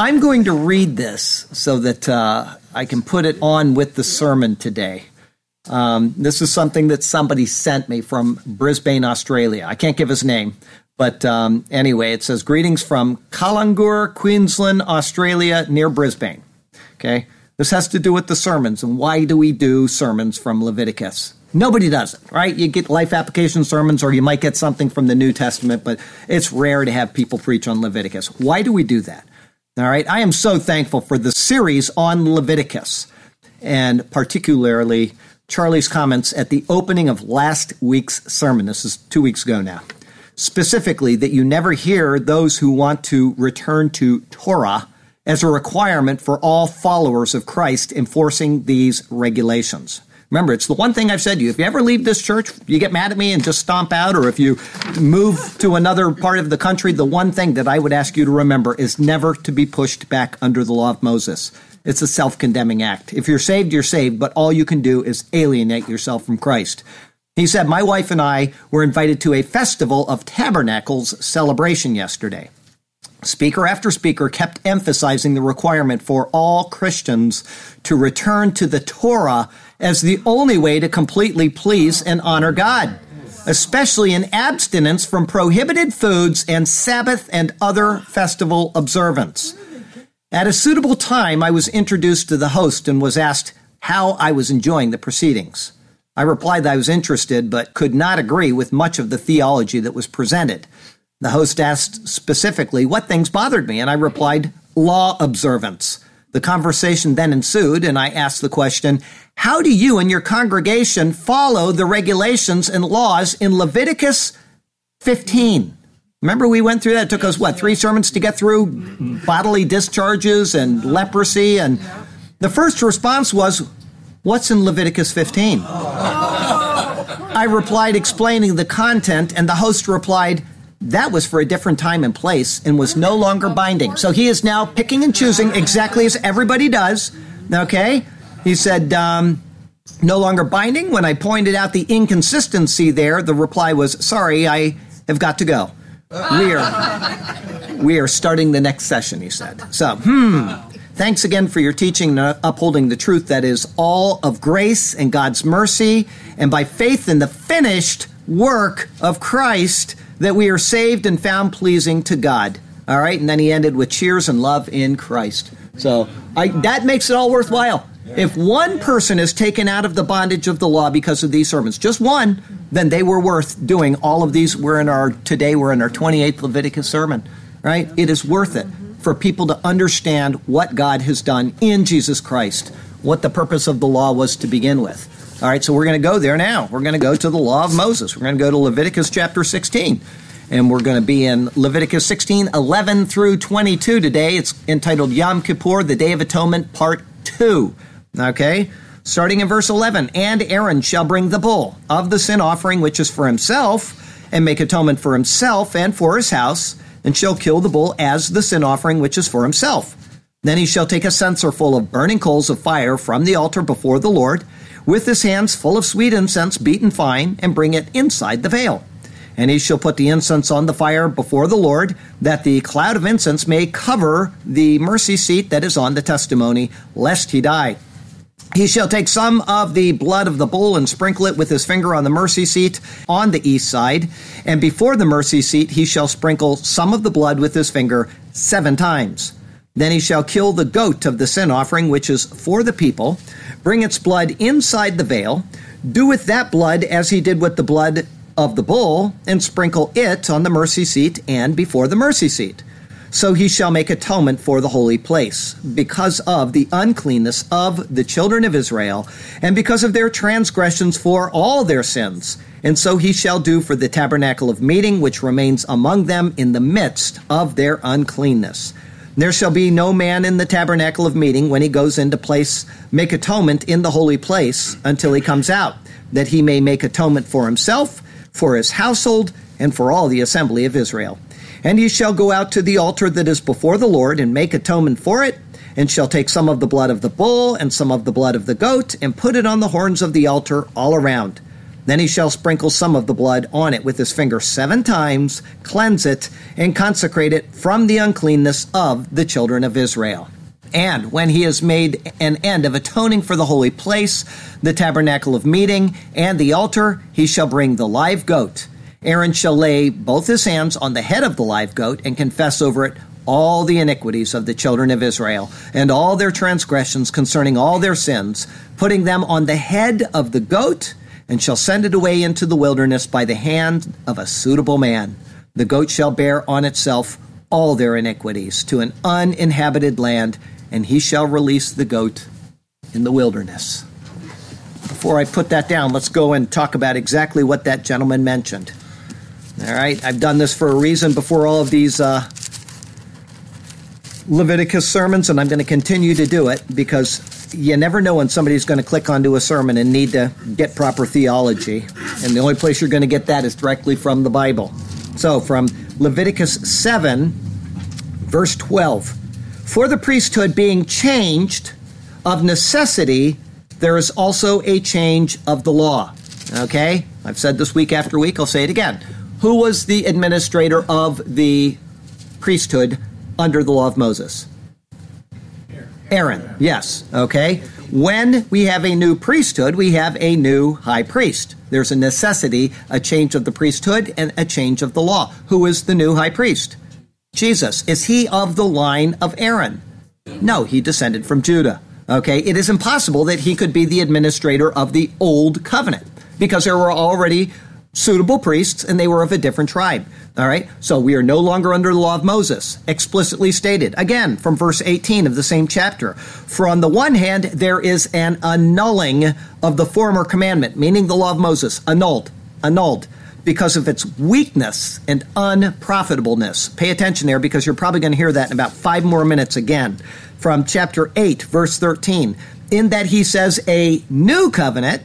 I'm going to read this so that uh, I can put it on with the sermon today. Um, this is something that somebody sent me from Brisbane, Australia. I can't give his name, but um, anyway, it says Greetings from Kallangur, Queensland, Australia, near Brisbane. Okay, this has to do with the sermons and why do we do sermons from Leviticus? Nobody does it, right? You get life application sermons or you might get something from the New Testament, but it's rare to have people preach on Leviticus. Why do we do that? All right. I am so thankful for the series on Leviticus and particularly Charlie's comments at the opening of last week's sermon. This is two weeks ago now. Specifically, that you never hear those who want to return to Torah as a requirement for all followers of Christ enforcing these regulations. Remember, it's the one thing I've said to you. If you ever leave this church, you get mad at me and just stomp out, or if you move to another part of the country, the one thing that I would ask you to remember is never to be pushed back under the law of Moses. It's a self condemning act. If you're saved, you're saved, but all you can do is alienate yourself from Christ. He said, My wife and I were invited to a festival of tabernacles celebration yesterday. Speaker after speaker kept emphasizing the requirement for all Christians to return to the Torah as the only way to completely please and honor God, especially in abstinence from prohibited foods and Sabbath and other festival observance. At a suitable time, I was introduced to the host and was asked how I was enjoying the proceedings. I replied that I was interested but could not agree with much of the theology that was presented. The host asked specifically what things bothered me, and I replied, law observance. The conversation then ensued, and I asked the question, How do you and your congregation follow the regulations and laws in Leviticus 15? Remember, we went through that. It took us, what, three sermons to get through bodily discharges and leprosy? And the first response was, What's in Leviticus 15? I replied, explaining the content, and the host replied, that was for a different time and place and was no longer binding. So he is now picking and choosing exactly as everybody does. Okay? He said, um, no longer binding. When I pointed out the inconsistency there, the reply was, sorry, I have got to go. We are, we are starting the next session, he said. So, hmm. Thanks again for your teaching and upholding the truth that is all of grace and God's mercy, and by faith in the finished work of Christ that we are saved and found pleasing to God. All right, and then he ended with cheers and love in Christ. So I, that makes it all worthwhile. If one person is taken out of the bondage of the law because of these sermons, just one, then they were worth doing all of these. We're in our today. We're in our 28th Leviticus sermon. Right? It is worth it mm-hmm. for people to understand what God has done in Jesus Christ, what the purpose of the law was to begin with. All right, so we're going to go there now. We're going to go to the law of Moses. We're going to go to Leviticus chapter 16. And we're going to be in Leviticus 16, 11 through 22 today. It's entitled Yom Kippur, the Day of Atonement, Part 2. Okay? Starting in verse 11. And Aaron shall bring the bull of the sin offering, which is for himself, and make atonement for himself and for his house, and shall kill the bull as the sin offering, which is for himself. Then he shall take a censer full of burning coals of fire from the altar before the Lord with his hands full of sweet incense beaten fine, and bring it inside the veil. And he shall put the incense on the fire before the Lord, that the cloud of incense may cover the mercy seat that is on the testimony, lest he die. He shall take some of the blood of the bull and sprinkle it with his finger on the mercy seat on the east side. And before the mercy seat, he shall sprinkle some of the blood with his finger seven times. Then he shall kill the goat of the sin offering, which is for the people, bring its blood inside the veil, do with that blood as he did with the blood of the bull, and sprinkle it on the mercy seat and before the mercy seat. So he shall make atonement for the holy place, because of the uncleanness of the children of Israel, and because of their transgressions for all their sins. And so he shall do for the tabernacle of meeting, which remains among them in the midst of their uncleanness. There shall be no man in the tabernacle of meeting when he goes into place, make atonement in the holy place until he comes out, that he may make atonement for himself, for his household, and for all the assembly of Israel. And he shall go out to the altar that is before the Lord and make atonement for it, and shall take some of the blood of the bull and some of the blood of the goat, and put it on the horns of the altar all around. Then he shall sprinkle some of the blood on it with his finger seven times, cleanse it, and consecrate it from the uncleanness of the children of Israel. And when he has made an end of atoning for the holy place, the tabernacle of meeting, and the altar, he shall bring the live goat. Aaron shall lay both his hands on the head of the live goat and confess over it all the iniquities of the children of Israel and all their transgressions concerning all their sins, putting them on the head of the goat and shall send it away into the wilderness by the hand of a suitable man. The goat shall bear on itself all their iniquities to an uninhabited land, and he shall release the goat in the wilderness. Before I put that down, let's go and talk about exactly what that gentleman mentioned. All right, I've done this for a reason before all of these uh, Leviticus sermons, and I'm going to continue to do it because you never know when somebody's going to click onto a sermon and need to get proper theology. And the only place you're going to get that is directly from the Bible. So, from Leviticus 7, verse 12 For the priesthood being changed of necessity, there is also a change of the law. Okay? I've said this week after week, I'll say it again. Who was the administrator of the priesthood under the law of Moses? Aaron, yes. Okay. When we have a new priesthood, we have a new high priest. There's a necessity, a change of the priesthood and a change of the law. Who is the new high priest? Jesus. Is he of the line of Aaron? No, he descended from Judah. Okay. It is impossible that he could be the administrator of the old covenant because there were already suitable priests and they were of a different tribe. All right. So we are no longer under the law of Moses, explicitly stated. Again, from verse 18 of the same chapter. For on the one hand, there is an annulling of the former commandment, meaning the law of Moses, annulled, annulled because of its weakness and unprofitableness. Pay attention there because you're probably going to hear that in about five more minutes again. From chapter 8, verse 13. In that he says, a new covenant,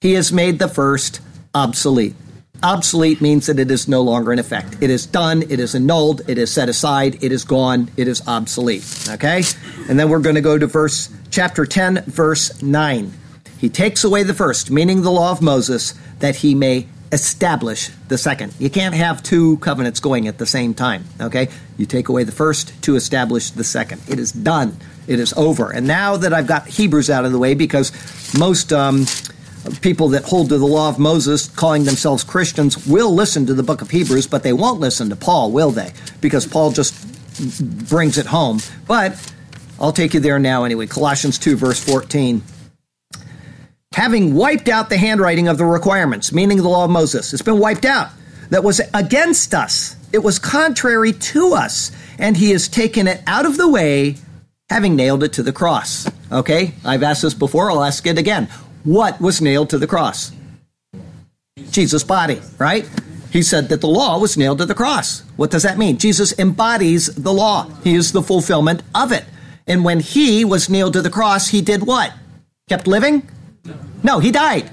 he has made the first obsolete. Obsolete means that it is no longer in effect. It is done, it is annulled, it is set aside, it is gone, it is obsolete. Okay? And then we're going to go to verse chapter 10 verse 9. He takes away the first, meaning the law of Moses, that he may establish the second. You can't have two covenants going at the same time, okay? You take away the first to establish the second. It is done. It is over. And now that I've got Hebrews out of the way because most um, people that hold to the law of Moses, calling themselves Christians, will listen to the book of Hebrews, but they won't listen to Paul, will they? Because Paul just brings it home. But I'll take you there now anyway. Colossians 2, verse 14. Having wiped out the handwriting of the requirements, meaning the law of Moses, it's been wiped out, that was against us. It was contrary to us, and he has taken it out of the way, having nailed it to the cross. Okay? I've asked this before, I'll ask it again what was nailed to the cross? Jesus' body, right? He said that the law was nailed to the cross. What does that mean? Jesus embodies the law, he is the fulfillment of it. And when he was nailed to the cross, he did what? Kept living? No, he died,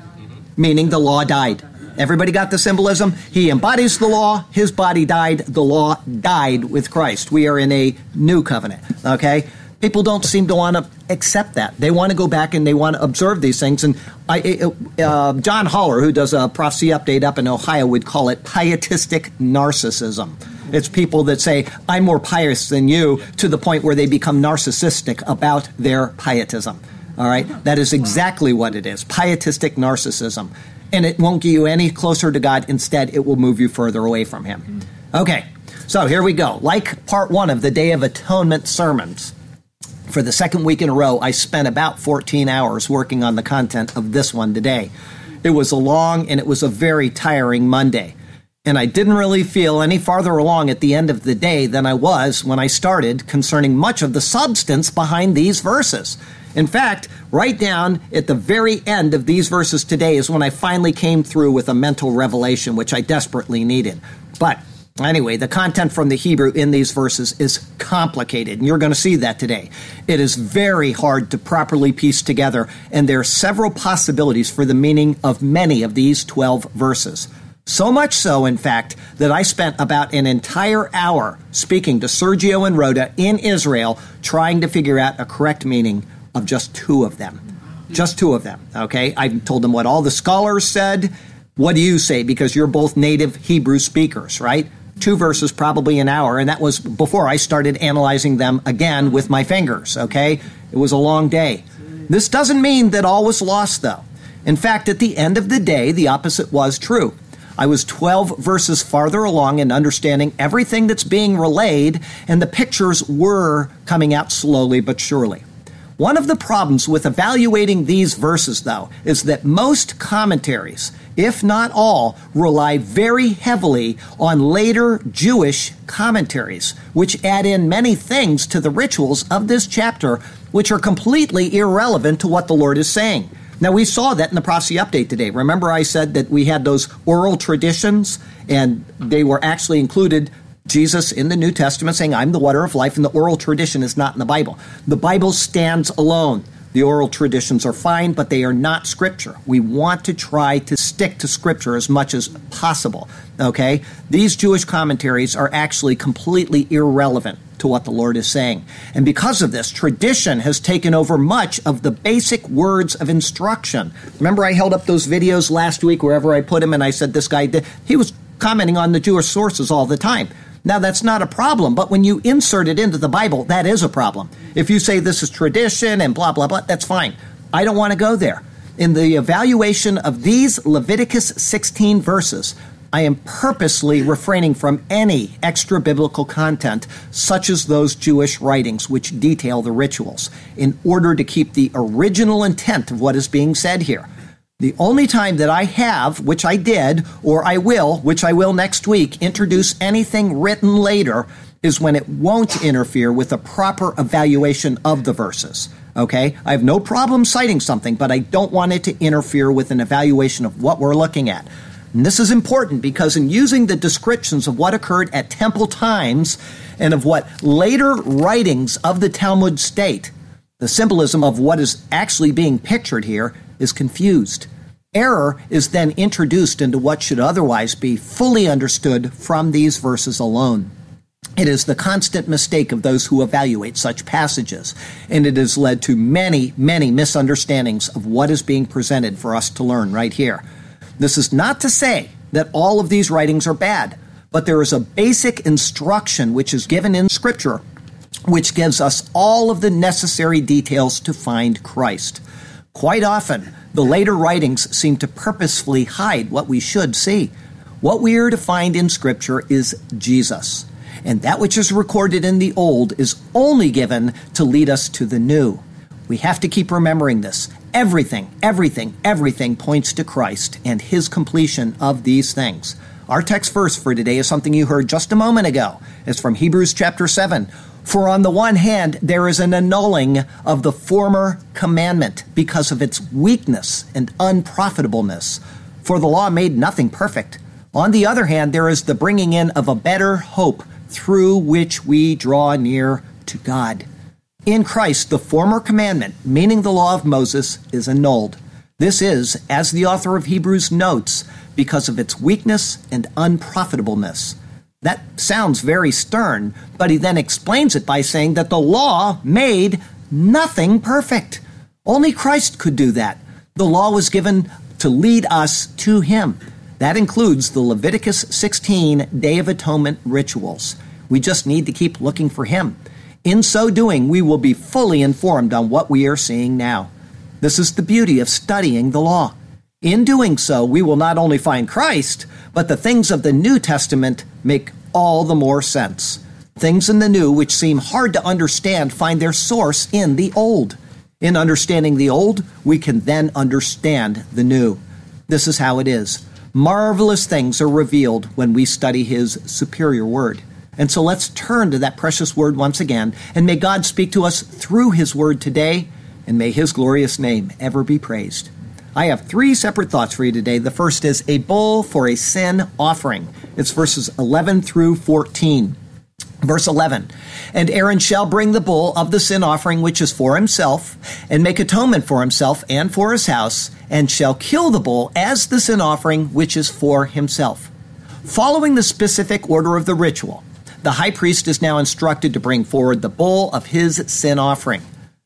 meaning the law died. Everybody got the symbolism? He embodies the law, his body died, the law died with Christ. We are in a new covenant, okay? People don't seem to want to accept that. They want to go back and they want to observe these things. And I, uh, John Haller, who does a prophecy update up in Ohio, would call it pietistic narcissism. It's people that say, I'm more pious than you, to the point where they become narcissistic about their pietism. All right? That is exactly what it is pietistic narcissism. And it won't get you any closer to God. Instead, it will move you further away from Him. Okay, so here we go. Like part one of the Day of Atonement sermons, for the second week in a row, I spent about 14 hours working on the content of this one today. It was a long and it was a very tiring Monday. And I didn't really feel any farther along at the end of the day than I was when I started concerning much of the substance behind these verses. In fact, right down at the very end of these verses today is when I finally came through with a mental revelation, which I desperately needed. But Anyway, the content from the Hebrew in these verses is complicated, and you're going to see that today. It is very hard to properly piece together, and there are several possibilities for the meaning of many of these 12 verses. So much so, in fact, that I spent about an entire hour speaking to Sergio and Rhoda in Israel trying to figure out a correct meaning of just two of them. Just two of them, okay? I told them what all the scholars said. What do you say? Because you're both native Hebrew speakers, right? Two verses probably an hour, and that was before I started analyzing them again with my fingers, okay? It was a long day. This doesn't mean that all was lost, though. In fact, at the end of the day, the opposite was true. I was 12 verses farther along in understanding everything that's being relayed, and the pictures were coming out slowly but surely. One of the problems with evaluating these verses, though, is that most commentaries, if not all, rely very heavily on later Jewish commentaries, which add in many things to the rituals of this chapter, which are completely irrelevant to what the Lord is saying. Now, we saw that in the prophecy update today. Remember, I said that we had those oral traditions, and they were actually included Jesus in the New Testament saying, I'm the water of life, and the oral tradition is not in the Bible. The Bible stands alone. The oral traditions are fine, but they are not scripture. We want to try to stick to scripture as much as possible. Okay? These Jewish commentaries are actually completely irrelevant to what the Lord is saying. And because of this, tradition has taken over much of the basic words of instruction. Remember, I held up those videos last week wherever I put him, and I said this guy. He was commenting on the Jewish sources all the time. Now, that's not a problem, but when you insert it into the Bible, that is a problem. If you say this is tradition and blah, blah, blah, that's fine. I don't want to go there. In the evaluation of these Leviticus 16 verses, I am purposely refraining from any extra biblical content, such as those Jewish writings which detail the rituals, in order to keep the original intent of what is being said here. The only time that I have, which I did, or I will, which I will next week, introduce anything written later is when it won't interfere with a proper evaluation of the verses. Okay? I have no problem citing something, but I don't want it to interfere with an evaluation of what we're looking at. And this is important because in using the descriptions of what occurred at temple times and of what later writings of the Talmud state, the symbolism of what is actually being pictured here is confused. Error is then introduced into what should otherwise be fully understood from these verses alone. It is the constant mistake of those who evaluate such passages, and it has led to many, many misunderstandings of what is being presented for us to learn right here. This is not to say that all of these writings are bad, but there is a basic instruction which is given in Scripture which gives us all of the necessary details to find Christ. Quite often, the later writings seem to purposefully hide what we should see. What we are to find in Scripture is Jesus, and that which is recorded in the Old is only given to lead us to the New. We have to keep remembering this. Everything, everything, everything points to Christ and His completion of these things. Our text verse for today is something you heard just a moment ago. It's from Hebrews chapter 7. For on the one hand, there is an annulling of the former commandment because of its weakness and unprofitableness. For the law made nothing perfect. On the other hand, there is the bringing in of a better hope through which we draw near to God. In Christ, the former commandment, meaning the law of Moses, is annulled. This is, as the author of Hebrews notes, because of its weakness and unprofitableness. That sounds very stern, but he then explains it by saying that the law made nothing perfect. Only Christ could do that. The law was given to lead us to him. That includes the Leviticus 16 Day of Atonement rituals. We just need to keep looking for him. In so doing, we will be fully informed on what we are seeing now. This is the beauty of studying the law. In doing so, we will not only find Christ, but the things of the New Testament make all the more sense. Things in the New which seem hard to understand find their source in the Old. In understanding the Old, we can then understand the New. This is how it is. Marvelous things are revealed when we study His superior Word. And so let's turn to that precious Word once again, and may God speak to us through His Word today, and may His glorious name ever be praised. I have three separate thoughts for you today. The first is a bull for a sin offering. It's verses 11 through 14. Verse 11 And Aaron shall bring the bull of the sin offering which is for himself, and make atonement for himself and for his house, and shall kill the bull as the sin offering which is for himself. Following the specific order of the ritual, the high priest is now instructed to bring forward the bull of his sin offering.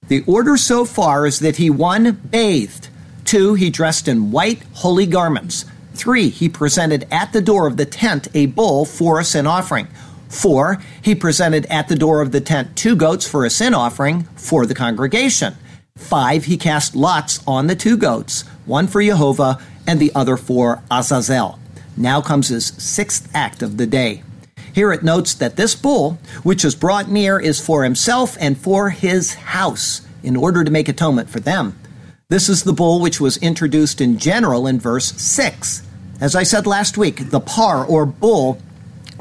The order so far is that he one bathed, two he dressed in white holy garments, three he presented at the door of the tent a bull for a sin offering. Four, he presented at the door of the tent two goats for a sin offering for the congregation. Five, he cast lots on the two goats, one for Jehovah and the other for Azazel. Now comes his sixth act of the day. Here it notes that this bull, which is brought near, is for himself and for his house, in order to make atonement for them. This is the bull which was introduced in general in verse 6. As I said last week, the par or bull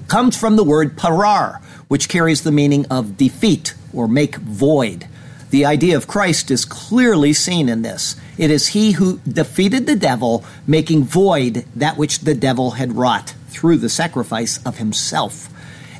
comes from the word parar, which carries the meaning of defeat or make void. The idea of Christ is clearly seen in this. It is he who defeated the devil, making void that which the devil had wrought through the sacrifice of himself.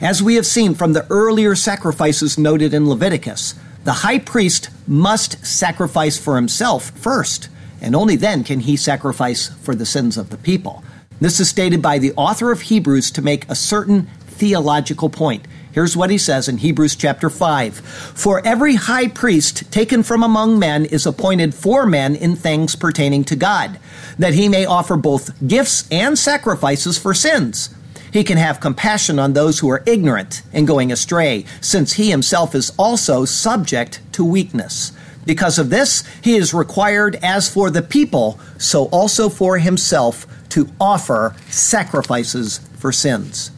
As we have seen from the earlier sacrifices noted in Leviticus, the high priest must sacrifice for himself first, and only then can he sacrifice for the sins of the people. This is stated by the author of Hebrews to make a certain theological point. Here's what he says in Hebrews chapter 5 For every high priest taken from among men is appointed for men in things pertaining to God, that he may offer both gifts and sacrifices for sins. He can have compassion on those who are ignorant and going astray, since he himself is also subject to weakness. Because of this, he is required, as for the people, so also for himself, to offer sacrifices for sins.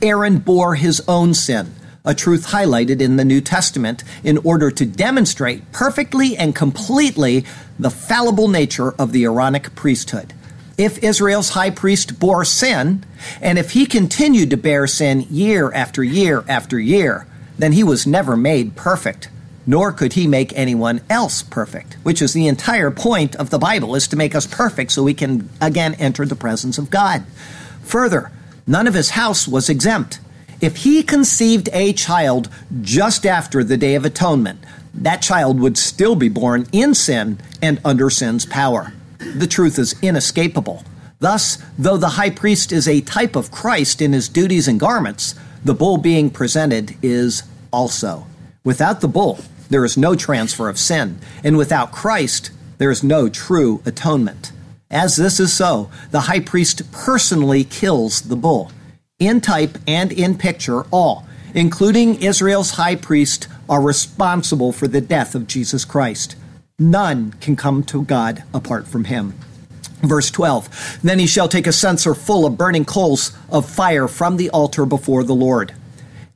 Aaron bore his own sin, a truth highlighted in the New Testament, in order to demonstrate perfectly and completely the fallible nature of the Aaronic priesthood. If Israel's high priest bore sin, and if he continued to bear sin year after year after year, then he was never made perfect nor could he make anyone else perfect, which is the entire point of the Bible is to make us perfect so we can again enter the presence of God. Further, none of his house was exempt. If he conceived a child just after the day of atonement, that child would still be born in sin and under sin's power. The truth is inescapable. Thus, though the high priest is a type of Christ in his duties and garments, the bull being presented is also. Without the bull, there is no transfer of sin, and without Christ, there is no true atonement. As this is so, the high priest personally kills the bull. In type and in picture, all, including Israel's high priest, are responsible for the death of Jesus Christ. None can come to God apart from him. Verse 12 Then he shall take a censer full of burning coals of fire from the altar before the Lord.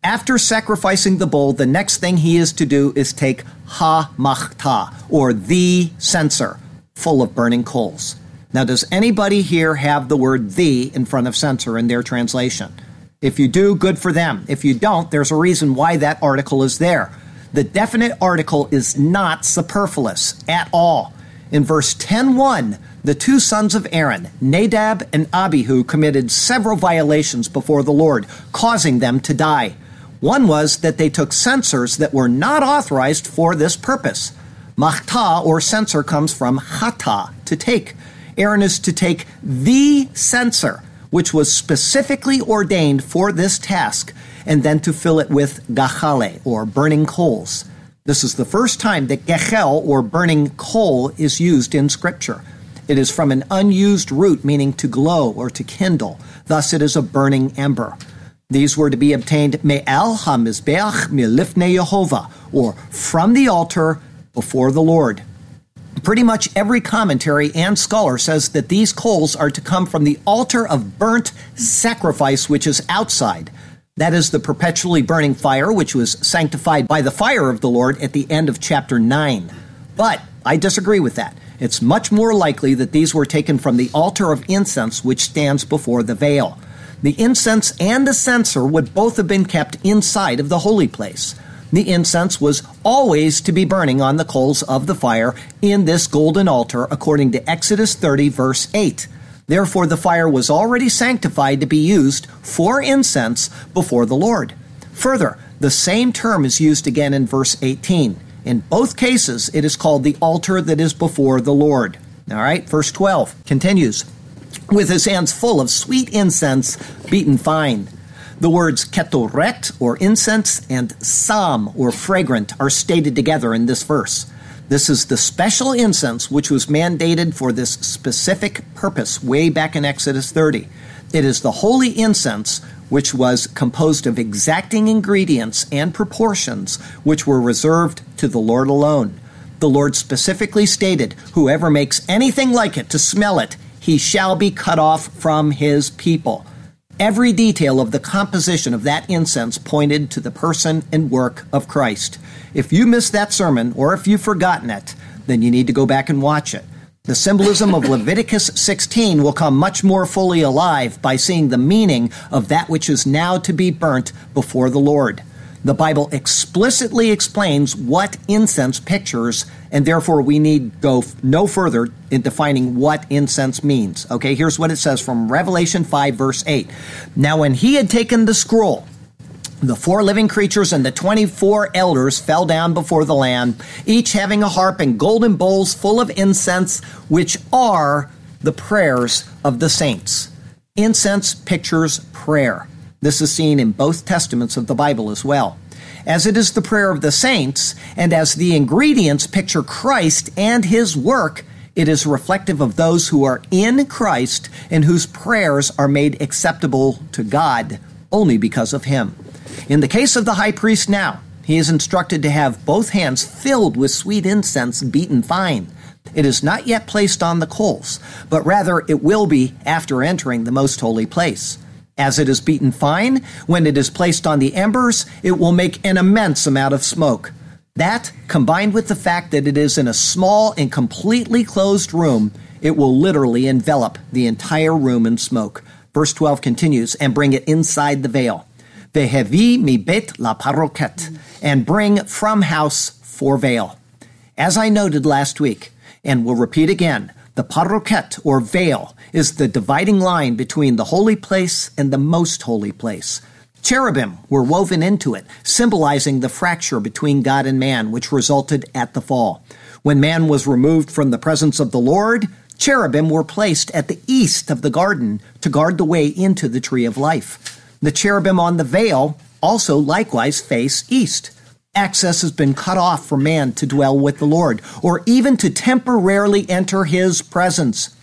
After sacrificing the bull, the next thing he is to do is take ha machta, or the censer, full of burning coals. Now, does anybody here have the word the in front of censer in their translation? If you do, good for them. If you don't, there's a reason why that article is there. The definite article is not superfluous at all. In verse 10:1, the two sons of Aaron, Nadab and Abihu, committed several violations before the Lord, causing them to die. One was that they took censers that were not authorized for this purpose. Machta or censer comes from hata, to take. Aaron is to take the censer, which was specifically ordained for this task, and then to fill it with gachale, or burning coals. This is the first time that gechel, or burning coal, is used in Scripture. It is from an unused root meaning to glow or to kindle. Thus, it is a burning ember. These were to be obtained me'al hamizbeach milifne Yehovah, or from the altar before the Lord. Pretty much every commentary and scholar says that these coals are to come from the altar of burnt sacrifice, which is outside. That is the perpetually burning fire, which was sanctified by the fire of the Lord at the end of chapter 9. But I disagree with that. It's much more likely that these were taken from the altar of incense, which stands before the veil. The incense and the censer would both have been kept inside of the holy place. The incense was always to be burning on the coals of the fire in this golden altar, according to Exodus 30, verse 8. Therefore, the fire was already sanctified to be used for incense before the Lord. Further, the same term is used again in verse 18. In both cases, it is called the altar that is before the Lord. All right, verse 12 continues with his hands full of sweet incense beaten fine. The words ketoret, or incense, and sam, or fragrant, are stated together in this verse. This is the special incense which was mandated for this specific purpose way back in Exodus 30. It is the holy incense which was composed of exacting ingredients and proportions which were reserved to the Lord alone. The Lord specifically stated, Whoever makes anything like it to smell it, he shall be cut off from his people. Every detail of the composition of that incense pointed to the person and work of Christ. If you missed that sermon, or if you've forgotten it, then you need to go back and watch it. The symbolism of Leviticus 16 will come much more fully alive by seeing the meaning of that which is now to be burnt before the Lord. The Bible explicitly explains what incense pictures, and therefore we need go no further in defining what incense means. Okay, here's what it says from Revelation 5, verse 8. Now, when he had taken the scroll, the four living creatures and the 24 elders fell down before the Lamb, each having a harp and golden bowls full of incense, which are the prayers of the saints. Incense pictures prayer. This is seen in both testaments of the Bible as well. As it is the prayer of the saints, and as the ingredients picture Christ and his work, it is reflective of those who are in Christ and whose prayers are made acceptable to God only because of him. In the case of the high priest now, he is instructed to have both hands filled with sweet incense beaten fine. It is not yet placed on the coals, but rather it will be after entering the most holy place. As it is beaten fine, when it is placed on the embers, it will make an immense amount of smoke. That, combined with the fact that it is in a small and completely closed room, it will literally envelop the entire room in smoke. Verse 12 continues, and bring it inside the veil. Vehevi mi bet la paroket, and bring from house for veil. As I noted last week, and will repeat again, the paroket, or veil, is the dividing line between the holy place and the most holy place. Cherubim were woven into it, symbolizing the fracture between God and man, which resulted at the fall. When man was removed from the presence of the Lord, cherubim were placed at the east of the garden to guard the way into the tree of life. The cherubim on the veil also likewise face east access has been cut off for man to dwell with the Lord, or even to temporarily enter his presence.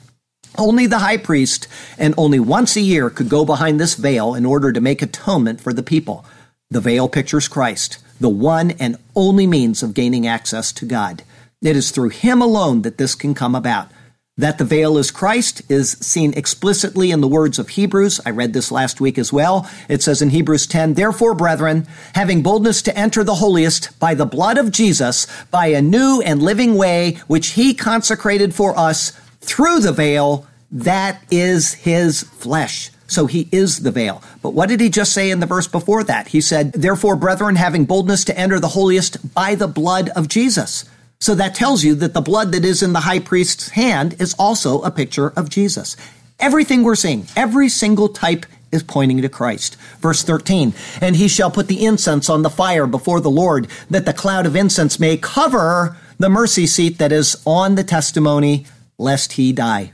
Only the high priest, and only once a year, could go behind this veil in order to make atonement for the people. The veil pictures Christ, the one and only means of gaining access to God. It is through him alone that this can come about. That the veil is Christ is seen explicitly in the words of Hebrews. I read this last week as well. It says in Hebrews 10, Therefore, brethren, having boldness to enter the holiest by the blood of Jesus, by a new and living way which he consecrated for us through the veil, that is his flesh. So he is the veil. But what did he just say in the verse before that? He said, Therefore, brethren, having boldness to enter the holiest by the blood of Jesus. So that tells you that the blood that is in the high priest's hand is also a picture of Jesus. Everything we're seeing, every single type is pointing to Christ. Verse 13, and he shall put the incense on the fire before the Lord, that the cloud of incense may cover the mercy seat that is on the testimony, lest he die.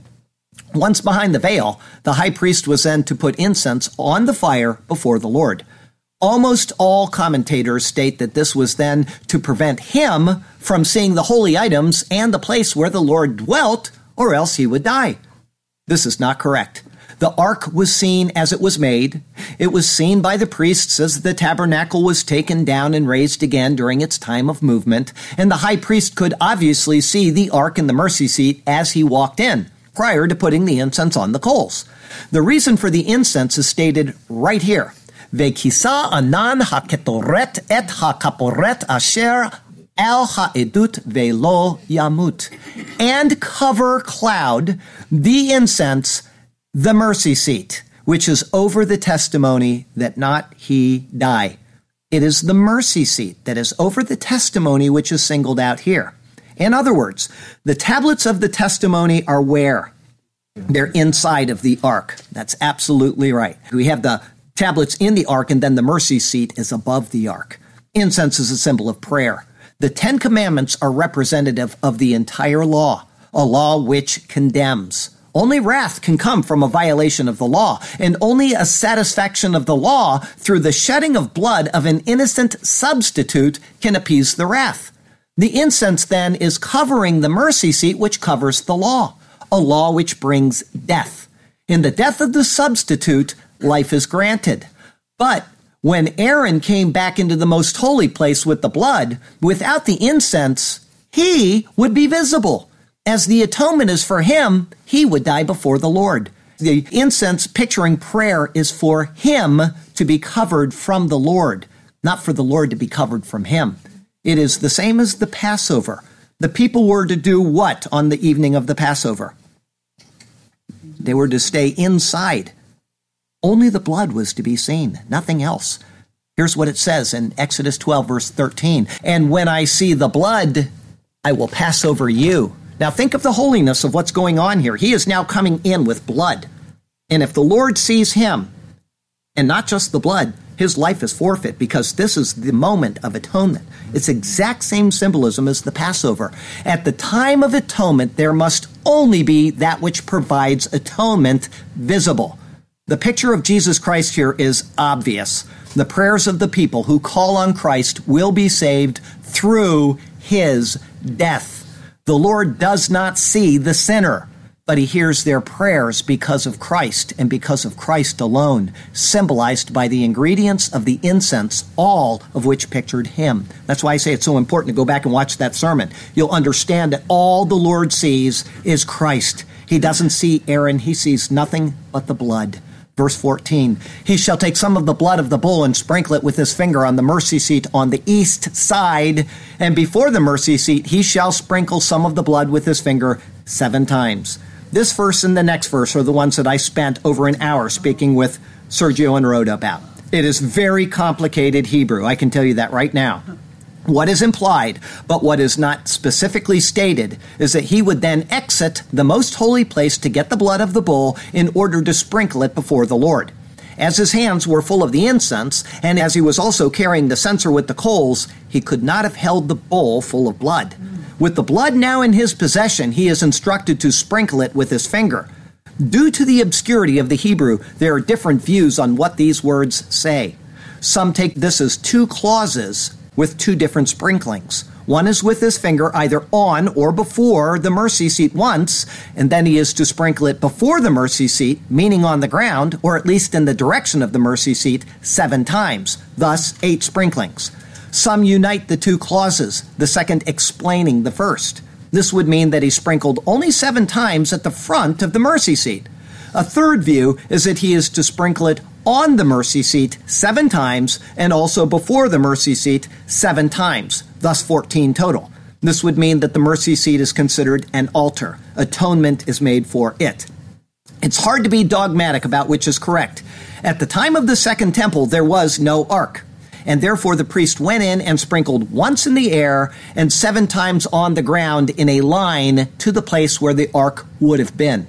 Once behind the veil, the high priest was then to put incense on the fire before the Lord. Almost all commentators state that this was then to prevent him from seeing the holy items and the place where the Lord dwelt, or else he would die. This is not correct. The ark was seen as it was made. It was seen by the priests as the tabernacle was taken down and raised again during its time of movement, and the high priest could obviously see the ark and the mercy seat as he walked in, prior to putting the incense on the coals. The reason for the incense is stated right here Vekisa anan haketoret et hakaporet asher al ha'edut velo yamut. And cover cloud the incense, the mercy seat, which is over the testimony that not he die. It is the mercy seat that is over the testimony which is singled out here. In other words, the tablets of the testimony are where? They're inside of the ark. That's absolutely right. We have the tablets in the ark, and then the mercy seat is above the ark. Incense is a symbol of prayer. The Ten Commandments are representative of the entire law, a law which condemns. Only wrath can come from a violation of the law, and only a satisfaction of the law through the shedding of blood of an innocent substitute can appease the wrath. The incense then is covering the mercy seat which covers the law a law which brings death. In the death of the substitute, life is granted. But when Aaron came back into the most holy place with the blood, without the incense, he would be visible. As the atonement is for him, he would die before the Lord. The incense picturing prayer is for him to be covered from the Lord, not for the Lord to be covered from him. It is the same as the Passover. The people were to do what on the evening of the Passover? They were to stay inside. Only the blood was to be seen, nothing else. Here's what it says in Exodus 12, verse 13 And when I see the blood, I will pass over you. Now think of the holiness of what's going on here. He is now coming in with blood. And if the Lord sees him, and not just the blood, his life is forfeit because this is the moment of atonement. It's exact same symbolism as the Passover. At the time of atonement, there must only be that which provides atonement visible. The picture of Jesus Christ here is obvious. The prayers of the people who call on Christ will be saved through his death. The Lord does not see the sinner but he hears their prayers because of Christ and because of Christ alone, symbolized by the ingredients of the incense, all of which pictured him. That's why I say it's so important to go back and watch that sermon. You'll understand that all the Lord sees is Christ. He doesn't see Aaron, he sees nothing but the blood. Verse 14, he shall take some of the blood of the bull and sprinkle it with his finger on the mercy seat on the east side. And before the mercy seat, he shall sprinkle some of the blood with his finger seven times. This verse and the next verse are the ones that I spent over an hour speaking with Sergio and Rhoda about. It is very complicated Hebrew. I can tell you that right now. What is implied, but what is not specifically stated, is that he would then exit the most holy place to get the blood of the bull in order to sprinkle it before the Lord. As his hands were full of the incense, and as he was also carrying the censer with the coals, he could not have held the bowl full of blood. With the blood now in his possession, he is instructed to sprinkle it with his finger. Due to the obscurity of the Hebrew, there are different views on what these words say. Some take this as two clauses with two different sprinklings. One is with his finger either on or before the mercy seat once, and then he is to sprinkle it before the mercy seat, meaning on the ground, or at least in the direction of the mercy seat, seven times, thus eight sprinklings. Some unite the two clauses, the second explaining the first. This would mean that he sprinkled only seven times at the front of the mercy seat. A third view is that he is to sprinkle it on the mercy seat seven times and also before the mercy seat seven times, thus 14 total. This would mean that the mercy seat is considered an altar. Atonement is made for it. It's hard to be dogmatic about which is correct. At the time of the Second Temple, there was no ark and therefore the priest went in and sprinkled once in the air and seven times on the ground in a line to the place where the ark would have been.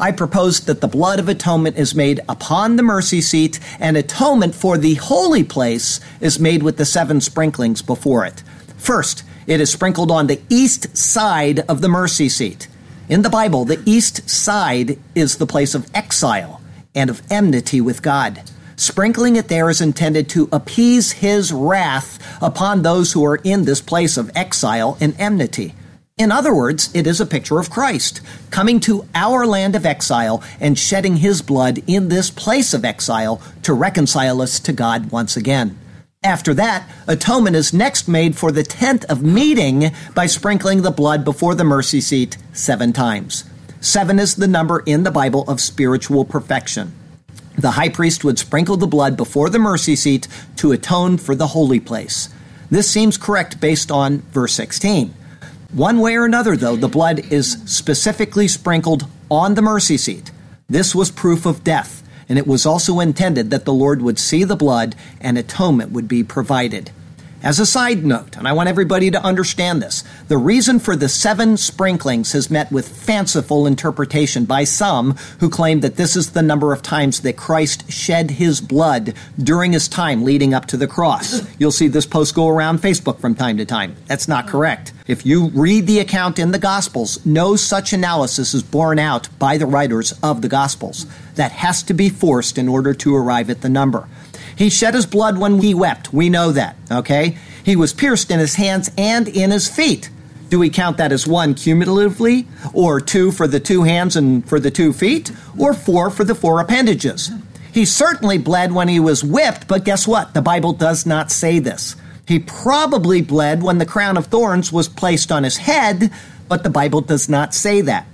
I propose that the blood of atonement is made upon the mercy seat, and atonement for the holy place is made with the seven sprinklings before it. First, it is sprinkled on the east side of the mercy seat. In the Bible, the east side is the place of exile and of enmity with God. Sprinkling it there is intended to appease his wrath upon those who are in this place of exile and enmity. In other words, it is a picture of Christ coming to our land of exile and shedding his blood in this place of exile to reconcile us to God once again. After that, atonement is next made for the tent of meeting by sprinkling the blood before the mercy seat seven times. Seven is the number in the Bible of spiritual perfection the high priest would sprinkle the blood before the mercy seat to atone for the holy place. This seems correct based on verse 16. One way or another, though, the blood is specifically sprinkled on the mercy seat. This was proof of death. and it was also intended that the Lord would see the blood and atonement would be provided. As a side note, and I want everybody to understand this, the reason for the seven sprinklings has met with fanciful interpretation by some who claim that this is the number of times that Christ shed his blood during his time leading up to the cross. You'll see this post go around Facebook from time to time. That's not correct. If you read the account in the Gospels, no such analysis is borne out by the writers of the Gospels. That has to be forced in order to arrive at the number. He shed his blood when he wept. We know that, okay? He was pierced in his hands and in his feet. Do we count that as one cumulatively, or two for the two hands and for the two feet, or four for the four appendages? He certainly bled when he was whipped, but guess what? The Bible does not say this. He probably bled when the crown of thorns was placed on his head, but the Bible does not say that.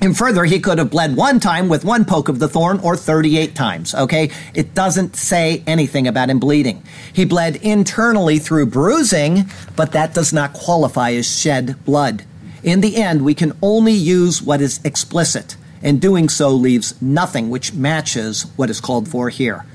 And further, he could have bled one time with one poke of the thorn or 38 times, okay? It doesn't say anything about him bleeding. He bled internally through bruising, but that does not qualify as shed blood. In the end, we can only use what is explicit, and doing so leaves nothing which matches what is called for here.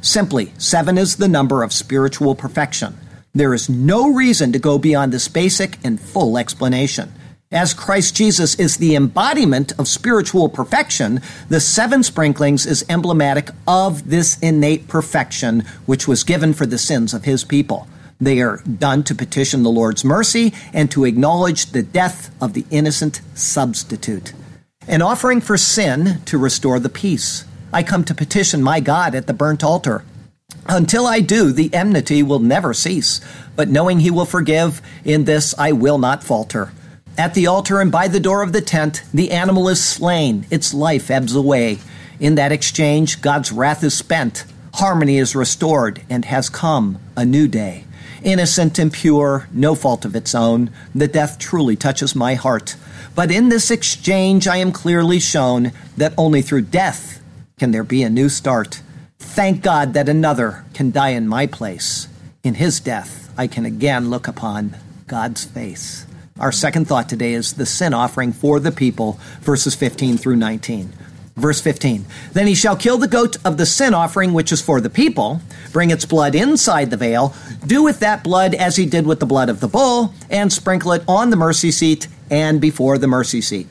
Simply, seven is the number of spiritual perfection. There is no reason to go beyond this basic and full explanation. As Christ Jesus is the embodiment of spiritual perfection, the seven sprinklings is emblematic of this innate perfection which was given for the sins of his people. They are done to petition the Lord's mercy and to acknowledge the death of the innocent substitute. An offering for sin to restore the peace. I come to petition my God at the burnt altar. Until I do, the enmity will never cease. But knowing he will forgive, in this I will not falter. At the altar and by the door of the tent, the animal is slain, its life ebbs away. In that exchange, God's wrath is spent, harmony is restored, and has come a new day. Innocent and pure, no fault of its own, the death truly touches my heart. But in this exchange, I am clearly shown that only through death can there be a new start. Thank God that another can die in my place. In his death, I can again look upon God's face. Our second thought today is the sin offering for the people, verses 15 through 19. Verse 15 Then he shall kill the goat of the sin offering, which is for the people, bring its blood inside the veil, do with that blood as he did with the blood of the bull, and sprinkle it on the mercy seat and before the mercy seat.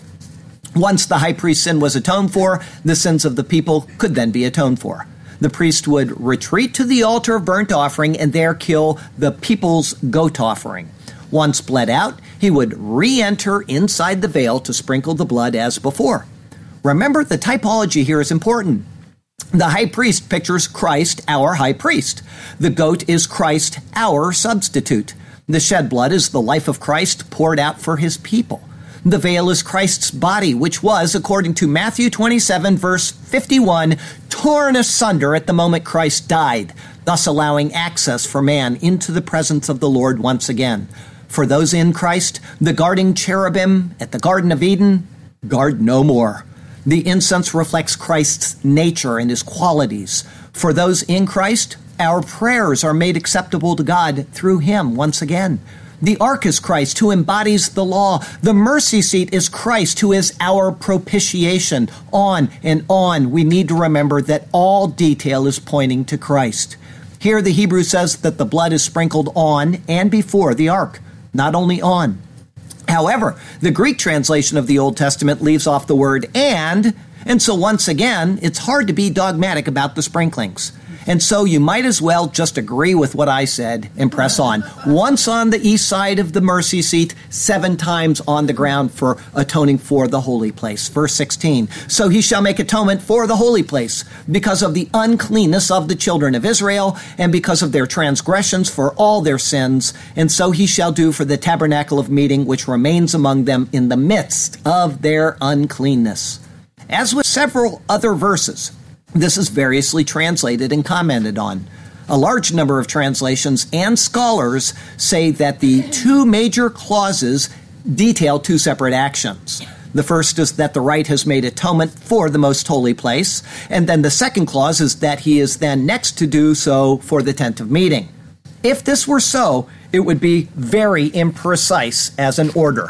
Once the high priest's sin was atoned for, the sins of the people could then be atoned for. The priest would retreat to the altar of burnt offering and there kill the people's goat offering. Once bled out, he would re enter inside the veil to sprinkle the blood as before. Remember, the typology here is important. The high priest pictures Christ, our high priest. The goat is Christ, our substitute. The shed blood is the life of Christ poured out for his people. The veil is Christ's body, which was, according to Matthew 27, verse 51, torn asunder at the moment Christ died, thus allowing access for man into the presence of the Lord once again. For those in Christ, the guarding cherubim at the Garden of Eden guard no more. The incense reflects Christ's nature and his qualities. For those in Christ, our prayers are made acceptable to God through him once again. The ark is Christ who embodies the law. The mercy seat is Christ who is our propitiation. On and on, we need to remember that all detail is pointing to Christ. Here, the Hebrew says that the blood is sprinkled on and before the ark not only on. However, the Greek translation of the Old Testament leaves off the word and, and so once again, it's hard to be dogmatic about the sprinklings. And so you might as well just agree with what I said and press on. Once on the east side of the mercy seat, seven times on the ground for atoning for the holy place. Verse 16. So he shall make atonement for the holy place because of the uncleanness of the children of Israel and because of their transgressions for all their sins. And so he shall do for the tabernacle of meeting which remains among them in the midst of their uncleanness. As with several other verses, this is variously translated and commented on. A large number of translations and scholars say that the two major clauses detail two separate actions. The first is that the rite has made atonement for the most holy place, and then the second clause is that he is then next to do so for the tent of meeting. If this were so, it would be very imprecise as an order.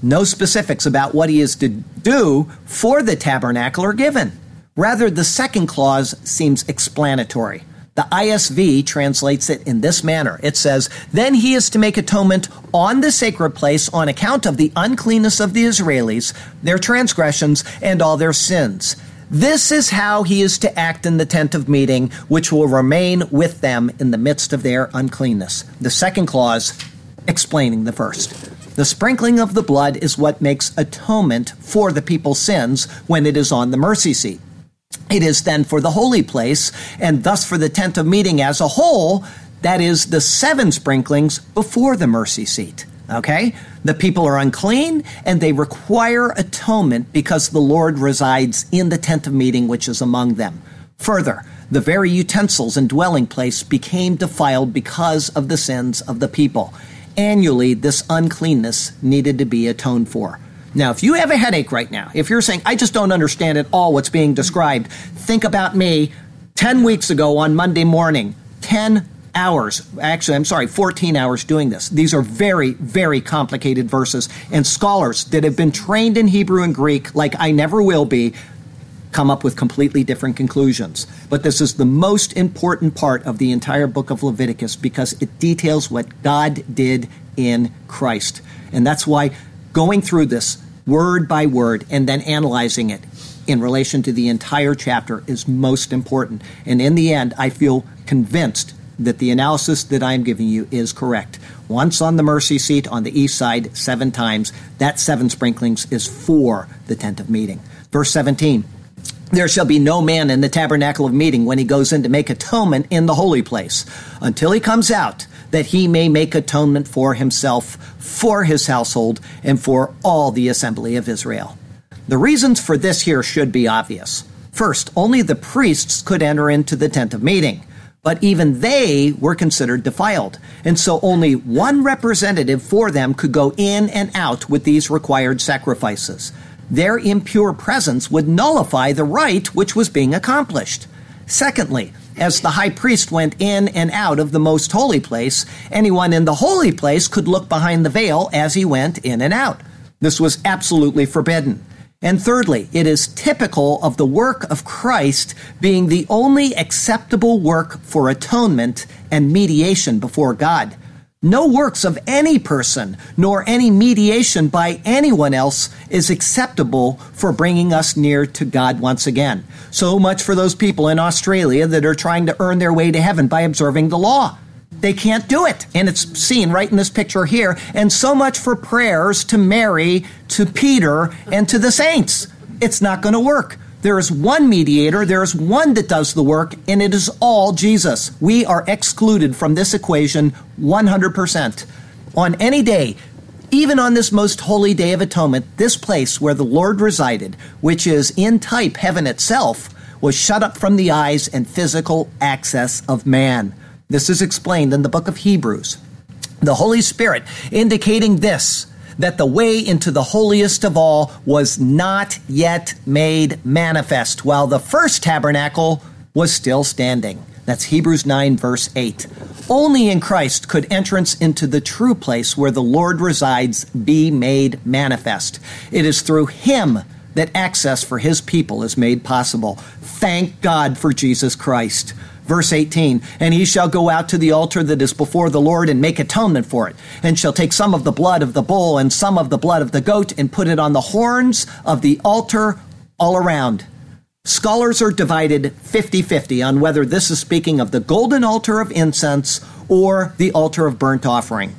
No specifics about what he is to do for the tabernacle are given. Rather, the second clause seems explanatory. The ISV translates it in this manner. It says, Then he is to make atonement on the sacred place on account of the uncleanness of the Israelis, their transgressions, and all their sins. This is how he is to act in the tent of meeting, which will remain with them in the midst of their uncleanness. The second clause explaining the first. The sprinkling of the blood is what makes atonement for the people's sins when it is on the mercy seat. It is then for the holy place, and thus for the tent of meeting as a whole, that is the seven sprinklings before the mercy seat. Okay? The people are unclean and they require atonement because the Lord resides in the tent of meeting which is among them. Further, the very utensils and dwelling place became defiled because of the sins of the people. Annually, this uncleanness needed to be atoned for. Now, if you have a headache right now, if you're saying, I just don't understand at all what's being described, think about me 10 weeks ago on Monday morning, 10 hours, actually, I'm sorry, 14 hours doing this. These are very, very complicated verses, and scholars that have been trained in Hebrew and Greek, like I never will be, come up with completely different conclusions. But this is the most important part of the entire book of Leviticus because it details what God did in Christ. And that's why going through this word by word and then analyzing it in relation to the entire chapter is most important. And in the end, I feel convinced that the analysis that I'm giving you is correct. Once on the mercy seat on the east side, seven times, that seven sprinklings is for the tent of meeting. Verse 17 There shall be no man in the tabernacle of meeting when he goes in to make atonement in the holy place until he comes out that he may make atonement for himself, for his household, and for all the assembly of Israel. The reasons for this here should be obvious. First, only the priests could enter into the tent of meeting, but even they were considered defiled, and so only one representative for them could go in and out with these required sacrifices. Their impure presence would nullify the rite which was being accomplished. Secondly, as the high priest went in and out of the most holy place, anyone in the holy place could look behind the veil as he went in and out. This was absolutely forbidden. And thirdly, it is typical of the work of Christ being the only acceptable work for atonement and mediation before God. No works of any person, nor any mediation by anyone else is acceptable for bringing us near to God once again. So much for those people in Australia that are trying to earn their way to heaven by observing the law. They can't do it. And it's seen right in this picture here. And so much for prayers to Mary, to Peter, and to the saints. It's not going to work. There is one mediator, there is one that does the work, and it is all Jesus. We are excluded from this equation 100%. On any day, even on this most holy day of atonement, this place where the Lord resided, which is in type heaven itself, was shut up from the eyes and physical access of man. This is explained in the book of Hebrews. The Holy Spirit indicating this that the way into the holiest of all was not yet made manifest, while the first tabernacle was still standing. That's Hebrews 9, verse 8. Only in Christ could entrance into the true place where the Lord resides be made manifest. It is through Him that access for His people is made possible. Thank God for Jesus Christ. Verse 18, and he shall go out to the altar that is before the Lord and make atonement for it, and shall take some of the blood of the bull and some of the blood of the goat and put it on the horns of the altar all around. Scholars are divided 50 50 on whether this is speaking of the golden altar of incense or the altar of burnt offering.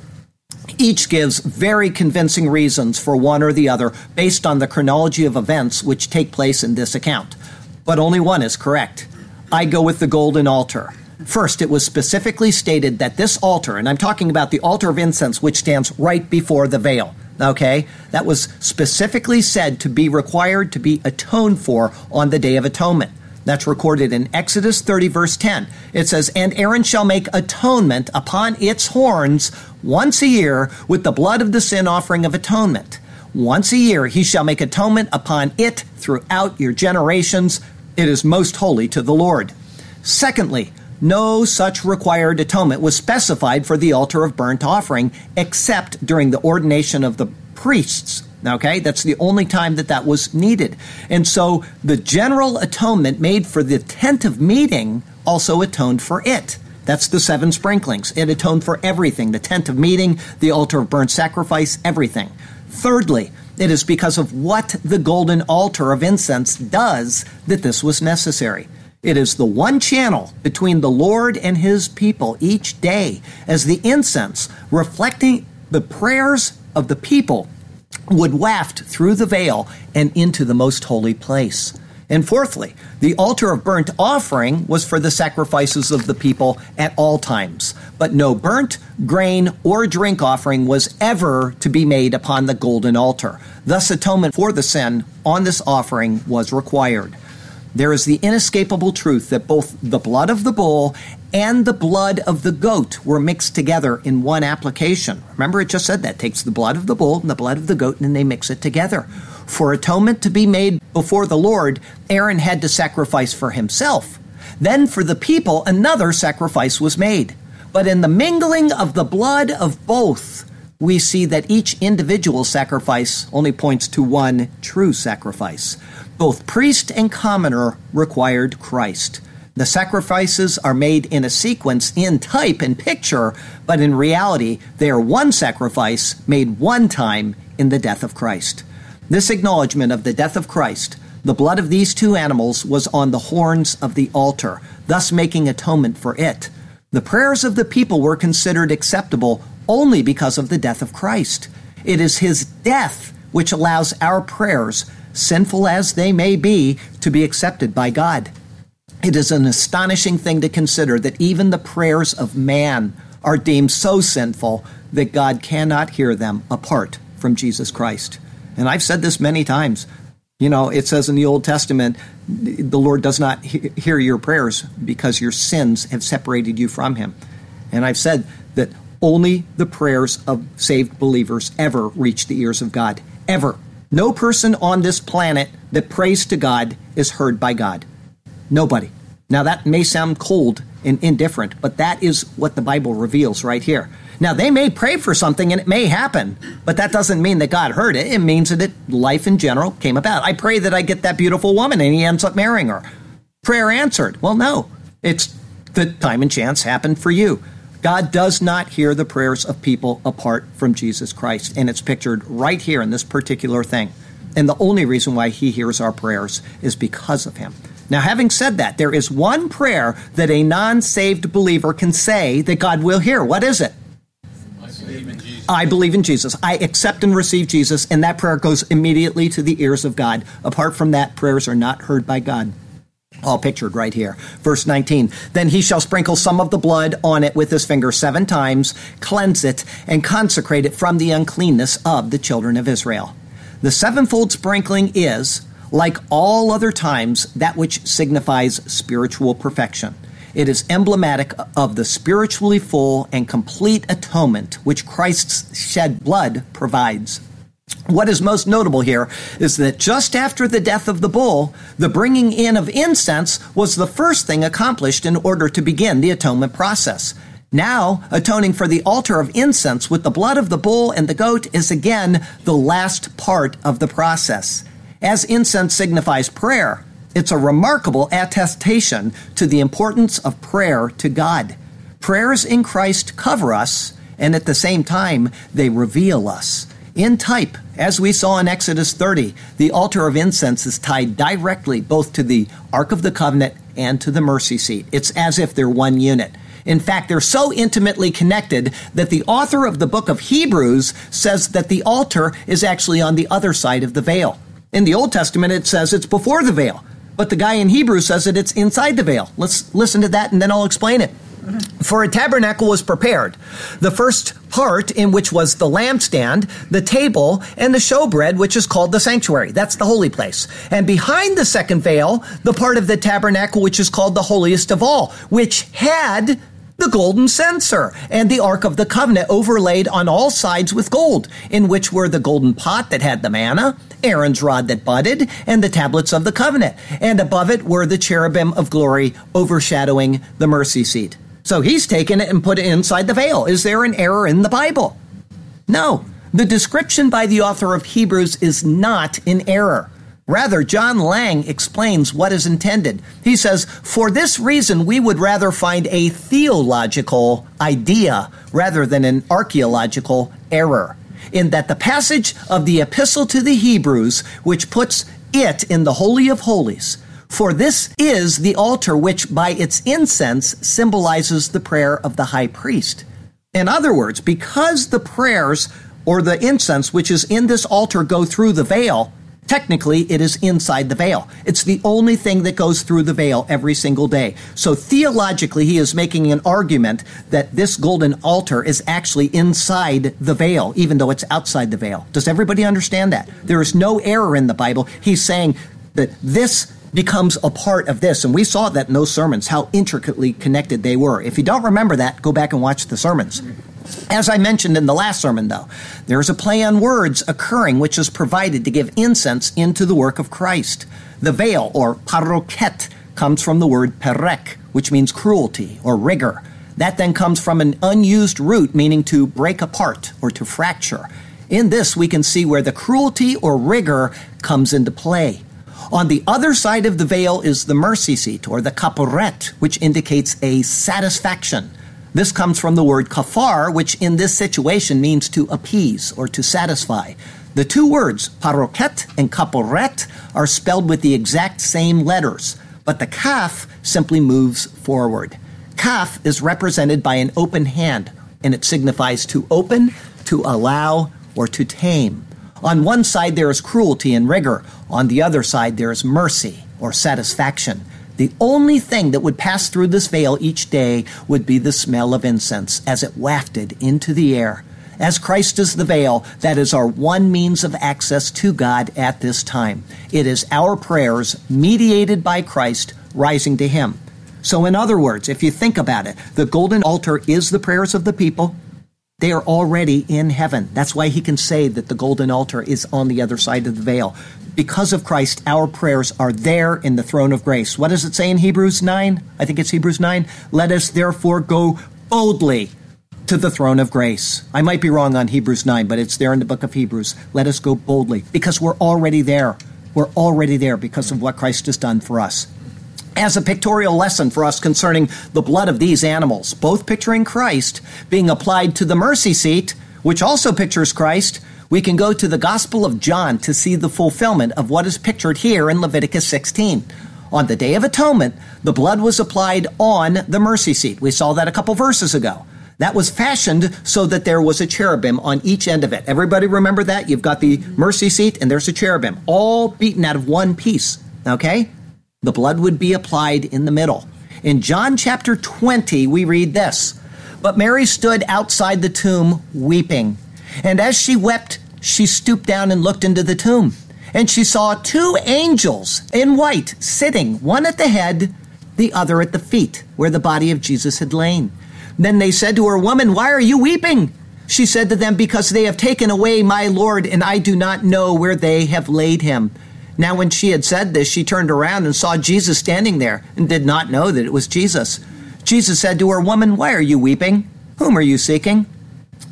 Each gives very convincing reasons for one or the other based on the chronology of events which take place in this account. But only one is correct. I go with the golden altar. First, it was specifically stated that this altar, and I'm talking about the altar of incense, which stands right before the veil, okay, that was specifically said to be required to be atoned for on the Day of Atonement. That's recorded in Exodus 30, verse 10. It says, And Aaron shall make atonement upon its horns once a year with the blood of the sin offering of atonement. Once a year he shall make atonement upon it throughout your generations it is most holy to the Lord. Secondly, no such required atonement was specified for the altar of burnt offering except during the ordination of the priests Okay, that's the only time that that was needed. And so the general atonement made for the tent of meeting also atoned for it. That's the seven sprinklings. It atoned for everything the tent of meeting, the altar of burnt sacrifice, everything. Thirdly, it is because of what the golden altar of incense does that this was necessary. It is the one channel between the Lord and his people each day as the incense, reflecting the prayers of the people, would waft through the veil and into the most holy place. And fourthly, the altar of burnt offering was for the sacrifices of the people at all times, but no burnt, grain, or drink offering was ever to be made upon the golden altar. Thus, atonement for the sin on this offering was required. There is the inescapable truth that both the blood of the bull and the blood of the goat were mixed together in one application. Remember, it just said that. Takes the blood of the bull and the blood of the goat, and they mix it together. For atonement to be made before the Lord, Aaron had to sacrifice for himself. Then for the people, another sacrifice was made. But in the mingling of the blood of both, we see that each individual sacrifice only points to one true sacrifice. Both priest and commoner required Christ. The sacrifices are made in a sequence in type and picture, but in reality, they are one sacrifice made one time in the death of Christ. This acknowledgement of the death of Christ, the blood of these two animals, was on the horns of the altar, thus making atonement for it. The prayers of the people were considered acceptable only because of the death of Christ. It is his death which allows our prayers sinful as they may be, to be accepted by God. It is an astonishing thing to consider that even the prayers of man are deemed so sinful that God cannot hear them apart from Jesus Christ. And I've said this many times. You know, it says in the Old Testament, the Lord does not hear your prayers because your sins have separated you from Him. And I've said that only the prayers of saved believers ever reach the ears of God. Ever. No person on this planet that prays to God is heard by God. Nobody. Now, that may sound cold and indifferent, but that is what the Bible reveals right here. Now, they may pray for something and it may happen, but that doesn't mean that God heard it. It means that it, life in general came about. I pray that I get that beautiful woman and he ends up marrying her. Prayer answered. Well, no. It's the time and chance happened for you. God does not hear the prayers of people apart from Jesus Christ. And it's pictured right here in this particular thing. And the only reason why he hears our prayers is because of him. Now, having said that, there is one prayer that a non saved believer can say that God will hear. What is it? I believe in Jesus. I believe in Jesus. I accept and receive Jesus, and that prayer goes immediately to the ears of God. Apart from that, prayers are not heard by God all pictured right here. Verse 19 Then he shall sprinkle some of the blood on it with his finger seven times, cleanse it, and consecrate it from the uncleanness of the children of Israel. The sevenfold sprinkling is, like all other times, that which signifies spiritual perfection. It is emblematic of the spiritually full and complete atonement which Christ's shed blood provides. What is most notable here is that just after the death of the bull, the bringing in of incense was the first thing accomplished in order to begin the atonement process. Now, atoning for the altar of incense with the blood of the bull and the goat is again the last part of the process. As incense signifies prayer, it's a remarkable attestation to the importance of prayer to God. Prayers in Christ cover us, and at the same time, they reveal us. In type, as we saw in Exodus 30, the altar of incense is tied directly both to the Ark of the Covenant and to the mercy seat. It's as if they're one unit. In fact, they're so intimately connected that the author of the book of Hebrews says that the altar is actually on the other side of the veil. In the Old Testament, it says it's before the veil, but the guy in Hebrew says that it's inside the veil. Let's listen to that and then I'll explain it. For a tabernacle was prepared. The first part, in which was the lampstand, the table, and the showbread, which is called the sanctuary. That's the holy place. And behind the second veil, the part of the tabernacle, which is called the holiest of all, which had the golden censer and the ark of the covenant overlaid on all sides with gold, in which were the golden pot that had the manna, Aaron's rod that budded, and the tablets of the covenant. And above it were the cherubim of glory overshadowing the mercy seat. So he's taken it and put it inside the veil. Is there an error in the Bible? No. The description by the author of Hebrews is not in error. Rather, John Lange explains what is intended. He says, For this reason, we would rather find a theological idea rather than an archaeological error. In that the passage of the Epistle to the Hebrews, which puts it in the Holy of Holies, for this is the altar which, by its incense, symbolizes the prayer of the high priest. In other words, because the prayers or the incense which is in this altar go through the veil, Technically, it is inside the veil. It's the only thing that goes through the veil every single day. So theologically, he is making an argument that this golden altar is actually inside the veil, even though it's outside the veil. Does everybody understand that? There is no error in the Bible. He's saying that this becomes a part of this. And we saw that in those sermons, how intricately connected they were. If you don't remember that, go back and watch the sermons. As I mentioned in the last sermon, though, there is a play on words occurring which is provided to give incense into the work of Christ. The veil, or paroket, comes from the word perek, which means cruelty or rigor. That then comes from an unused root meaning to break apart or to fracture. In this, we can see where the cruelty or rigor comes into play. On the other side of the veil is the mercy seat or the kaporet, which indicates a satisfaction. This comes from the word kafar, which in this situation means to appease or to satisfy. The two words, paroket and kaporet, are spelled with the exact same letters, but the kaf simply moves forward. Kaf is represented by an open hand, and it signifies to open, to allow, or to tame. On one side, there is cruelty and rigor. On the other side, there is mercy or satisfaction. The only thing that would pass through this veil each day would be the smell of incense as it wafted into the air. As Christ is the veil, that is our one means of access to God at this time. It is our prayers mediated by Christ rising to Him. So, in other words, if you think about it, the golden altar is the prayers of the people. They are already in heaven. That's why he can say that the golden altar is on the other side of the veil. Because of Christ, our prayers are there in the throne of grace. What does it say in Hebrews 9? I think it's Hebrews 9. Let us therefore go boldly to the throne of grace. I might be wrong on Hebrews 9, but it's there in the book of Hebrews. Let us go boldly because we're already there. We're already there because of what Christ has done for us as a pictorial lesson for us concerning the blood of these animals, both picturing Christ being applied to the mercy seat, which also pictures Christ. We can go to the Gospel of John to see the fulfillment of what is pictured here in Leviticus 16. On the Day of Atonement, the blood was applied on the mercy seat. We saw that a couple verses ago. That was fashioned so that there was a cherubim on each end of it. Everybody remember that? You've got the mercy seat and there's a cherubim, all beaten out of one piece. Okay? The blood would be applied in the middle. In John chapter 20, we read this But Mary stood outside the tomb weeping. And as she wept, she stooped down and looked into the tomb. And she saw two angels in white sitting, one at the head, the other at the feet, where the body of Jesus had lain. Then they said to her, Woman, why are you weeping? She said to them, Because they have taken away my Lord, and I do not know where they have laid him. Now, when she had said this, she turned around and saw Jesus standing there and did not know that it was Jesus. Jesus said to her, Woman, why are you weeping? Whom are you seeking?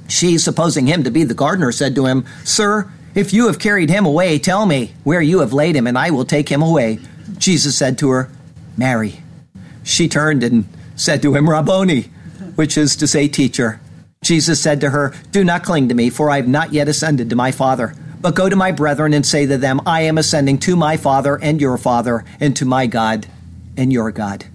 She, supposing him to be the gardener, said to him, Sir, if you have carried him away, tell me where you have laid him, and I will take him away. Jesus said to her, Mary. She turned and said to him, Rabboni, which is to say, teacher. Jesus said to her, Do not cling to me, for I have not yet ascended to my Father. But go to my brethren and say to them, I am ascending to my Father and your Father, and to my God and your God.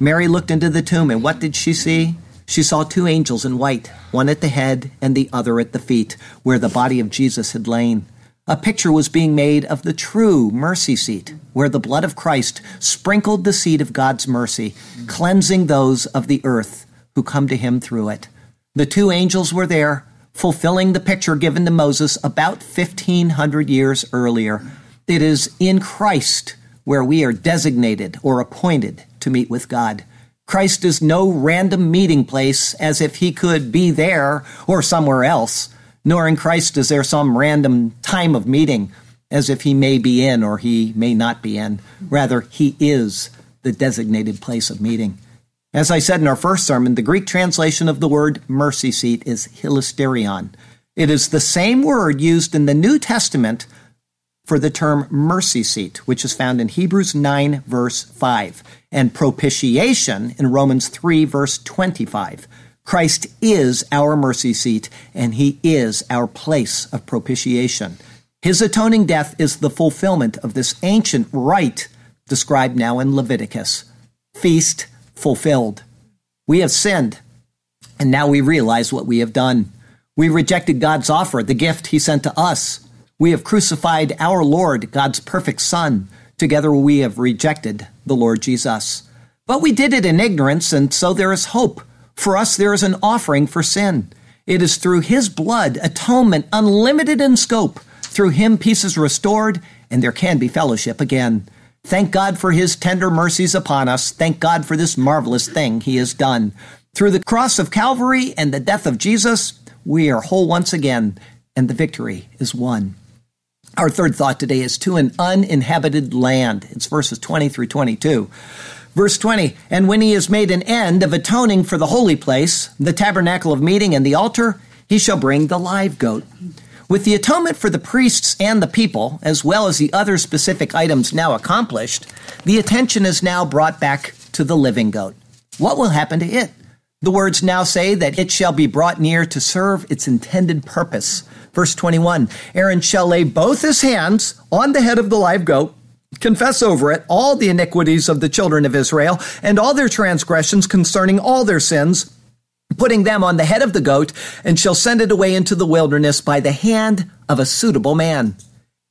Mary looked into the tomb, and what did she see? She saw two angels in white, one at the head and the other at the feet, where the body of Jesus had lain. A picture was being made of the true mercy seat, where the blood of Christ sprinkled the seat of God's mercy, cleansing those of the earth who come to him through it. The two angels were there, fulfilling the picture given to Moses about 1500 years earlier. It is in Christ where we are designated or appointed to meet with God. Christ is no random meeting place as if he could be there or somewhere else, nor in Christ is there some random time of meeting as if he may be in or he may not be in. Rather, he is the designated place of meeting. As I said in our first sermon, the Greek translation of the word mercy seat is hilasterion. It is the same word used in the New Testament for the term mercy seat, which is found in Hebrews 9, verse 5, and propitiation in Romans 3, verse 25. Christ is our mercy seat, and he is our place of propitiation. His atoning death is the fulfillment of this ancient rite described now in Leviticus. Feast fulfilled. We have sinned, and now we realize what we have done. We rejected God's offer, the gift he sent to us. We have crucified our Lord, God's perfect Son. Together we have rejected the Lord Jesus. But we did it in ignorance, and so there is hope. For us, there is an offering for sin. It is through his blood, atonement unlimited in scope. Through him, peace is restored, and there can be fellowship again. Thank God for his tender mercies upon us. Thank God for this marvelous thing he has done. Through the cross of Calvary and the death of Jesus, we are whole once again, and the victory is won. Our third thought today is to an uninhabited land. It's verses 20 through 22. Verse 20, and when he has made an end of atoning for the holy place, the tabernacle of meeting and the altar, he shall bring the live goat. With the atonement for the priests and the people, as well as the other specific items now accomplished, the attention is now brought back to the living goat. What will happen to it? The words now say that it shall be brought near to serve its intended purpose. Verse 21 Aaron shall lay both his hands on the head of the live goat, confess over it all the iniquities of the children of Israel, and all their transgressions concerning all their sins, putting them on the head of the goat, and shall send it away into the wilderness by the hand of a suitable man.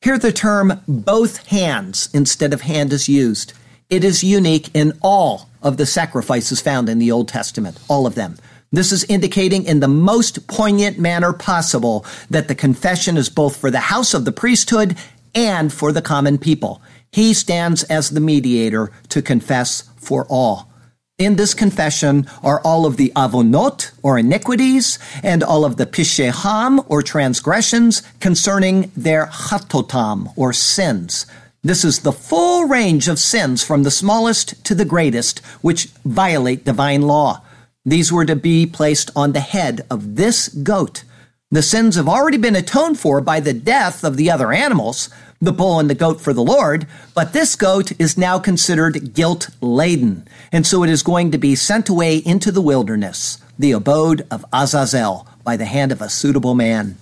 Here the term both hands instead of hand is used. It is unique in all of the sacrifices found in the Old Testament, all of them. This is indicating in the most poignant manner possible that the confession is both for the house of the priesthood and for the common people. He stands as the mediator to confess for all. In this confession are all of the avonot, or iniquities, and all of the pisheham, or transgressions, concerning their chatotam, or sins. This is the full range of sins from the smallest to the greatest, which violate divine law. These were to be placed on the head of this goat. The sins have already been atoned for by the death of the other animals, the bull and the goat for the Lord, but this goat is now considered guilt laden, and so it is going to be sent away into the wilderness, the abode of Azazel, by the hand of a suitable man.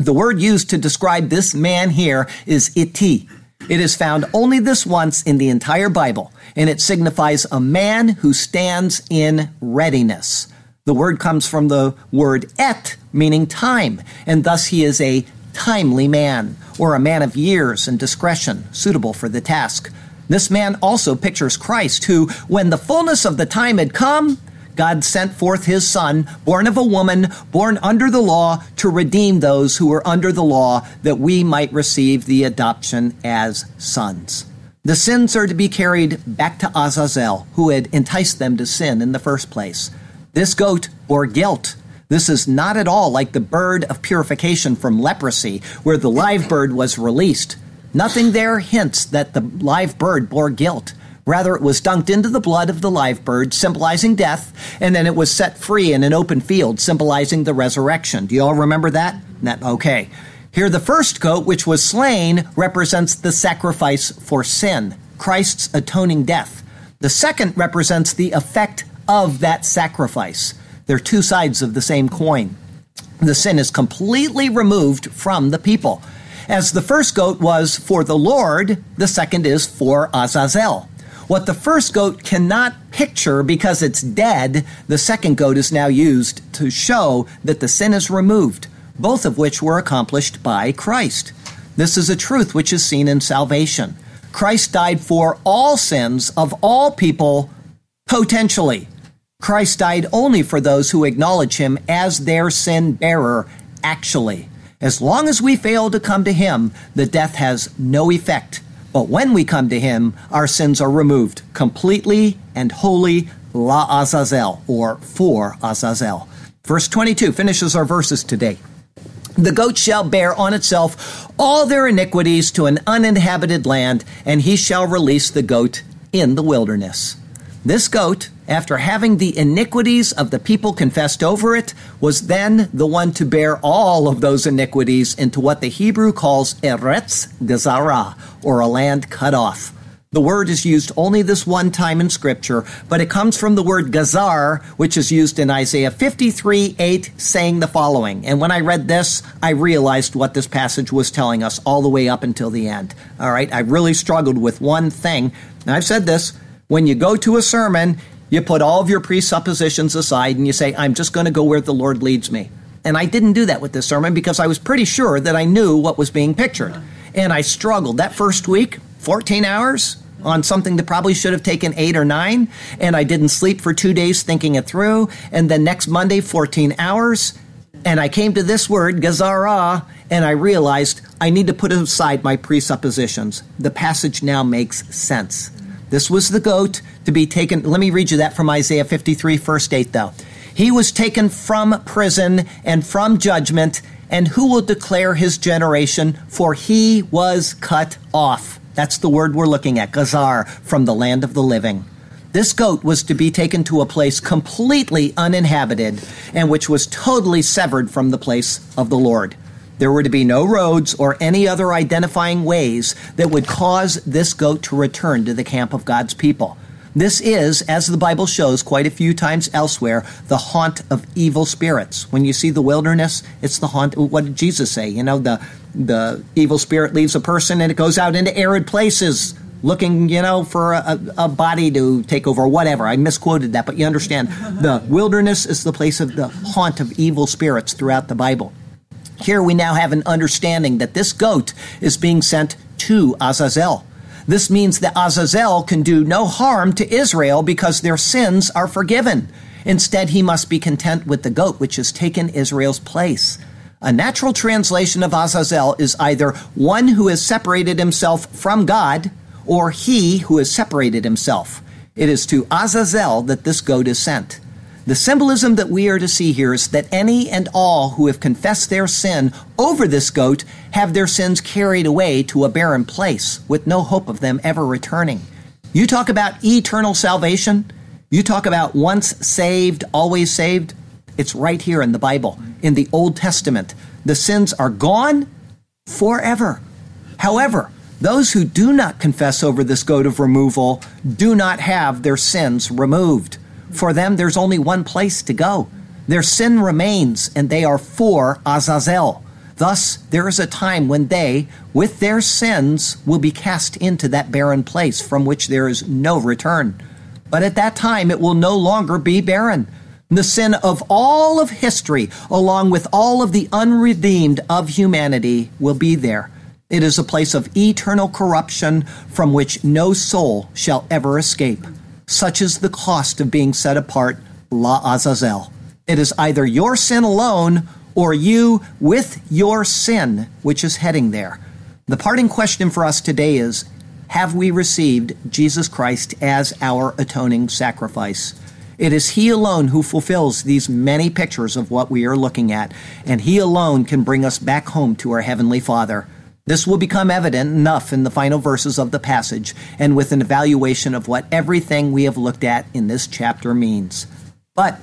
The word used to describe this man here is iti. It is found only this once in the entire Bible, and it signifies a man who stands in readiness. The word comes from the word et, meaning time, and thus he is a timely man, or a man of years and discretion, suitable for the task. This man also pictures Christ, who, when the fullness of the time had come, God sent forth his Son, born of a woman, born under the law, to redeem those who were under the law, that we might receive the adoption as sons. The sins are to be carried back to Azazel, who had enticed them to sin in the first place. This goat bore guilt. This is not at all like the bird of purification from leprosy, where the live bird was released. Nothing there hints that the live bird bore guilt. Rather, it was dunked into the blood of the live bird, symbolizing death, and then it was set free in an open field, symbolizing the resurrection. Do you all remember that? that okay. Here, the first goat, which was slain, represents the sacrifice for sin, Christ's atoning death. The second represents the effect of that sacrifice. They're two sides of the same coin. The sin is completely removed from the people. As the first goat was for the Lord, the second is for Azazel. What the first goat cannot picture because it's dead, the second goat is now used to show that the sin is removed, both of which were accomplished by Christ. This is a truth which is seen in salvation. Christ died for all sins of all people potentially. Christ died only for those who acknowledge him as their sin bearer actually. As long as we fail to come to him, the death has no effect but when we come to Him, our sins are removed completely and wholly, la Azazel, or for Azazel. Verse 22 finishes our verses today. The goat shall bear on itself all their iniquities to an uninhabited land, and he shall release the goat in the wilderness. This goat, after having the iniquities of the people confessed over it, was then the one to bear all of those iniquities into what the Hebrew calls Eretz Gezara, or a land cut off. The word is used only this one time in Scripture, but it comes from the word gazar, which is used in Isaiah 53 8, saying the following. And when I read this, I realized what this passage was telling us all the way up until the end. All right, I really struggled with one thing. And I've said this when you go to a sermon, you put all of your presuppositions aside and you say, I'm just going to go where the Lord leads me. And I didn't do that with this sermon because I was pretty sure that I knew what was being pictured. And I struggled. That first week, 14 hours on something that probably should have taken eight or nine. And I didn't sleep for two days thinking it through. And then next Monday, 14 hours. And I came to this word, gazara, and I realized I need to put aside my presuppositions. The passage now makes sense. This was the goat to be taken. Let me read you that from Isaiah 53, first 8, though. He was taken from prison and from judgment, and who will declare his generation? For he was cut off. That's the word we're looking at, Gazar, from the land of the living. This goat was to be taken to a place completely uninhabited and which was totally severed from the place of the Lord. There were to be no roads or any other identifying ways that would cause this goat to return to the camp of God's people. This is, as the Bible shows quite a few times elsewhere, the haunt of evil spirits. When you see the wilderness, it's the haunt. What did Jesus say? You know, the the evil spirit leaves a person and it goes out into arid places looking, you know, for a, a, body to take over, whatever. I misquoted that, but you understand. The wilderness is the place of the haunt of evil spirits throughout the Bible. Here we now have an understanding that this goat is being sent to Azazel. This means that Azazel can do no harm to Israel because their sins are forgiven. Instead, he must be content with the goat, which has taken Israel's place. A natural translation of Azazel is either one who has separated himself from God or he who has separated himself. It is to Azazel that this goat is sent. The symbolism that we are to see here is that any and all who have confessed their sin over this goat have their sins carried away to a barren place with no hope of them ever returning. You talk about eternal salvation. You talk about once saved, always saved. It's right here in the Bible, in the Old Testament. The sins are gone forever. However, those who do not confess over this goat of removal do not have their sins removed. For them, there's only one place to go. Their sin remains, and they are for Azazel. Thus, there is a time when they, with their sins, will be cast into that barren place from which there is no return. But at that time, it will no longer be barren. The sin of all of history, along with all of the unredeemed of humanity, will be there. It is a place of eternal corruption from which no soul shall ever escape. Such is the cost of being set apart, La Azazel. It is either your sin alone or you with your sin, which is heading there. The parting question for us today is Have we received Jesus Christ as our atoning sacrifice? It is He alone who fulfills these many pictures of what we are looking at, and He alone can bring us back home to our Heavenly Father. This will become evident enough in the final verses of the passage and with an evaluation of what everything we have looked at in this chapter means. But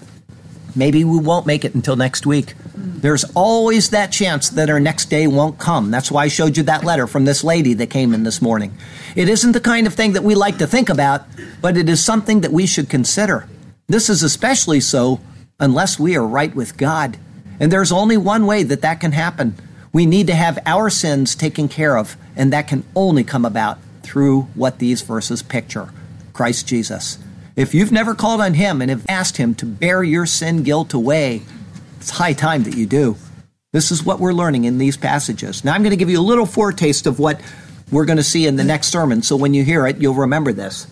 maybe we won't make it until next week. There's always that chance that our next day won't come. That's why I showed you that letter from this lady that came in this morning. It isn't the kind of thing that we like to think about, but it is something that we should consider. This is especially so unless we are right with God. And there's only one way that that can happen we need to have our sins taken care of, and that can only come about through what these verses picture Christ Jesus. If you've never called on Him and have asked Him to bear your sin guilt away, it's high time that you do. This is what we're learning in these passages. Now, I'm going to give you a little foretaste of what we're going to see in the next sermon, so when you hear it, you'll remember this.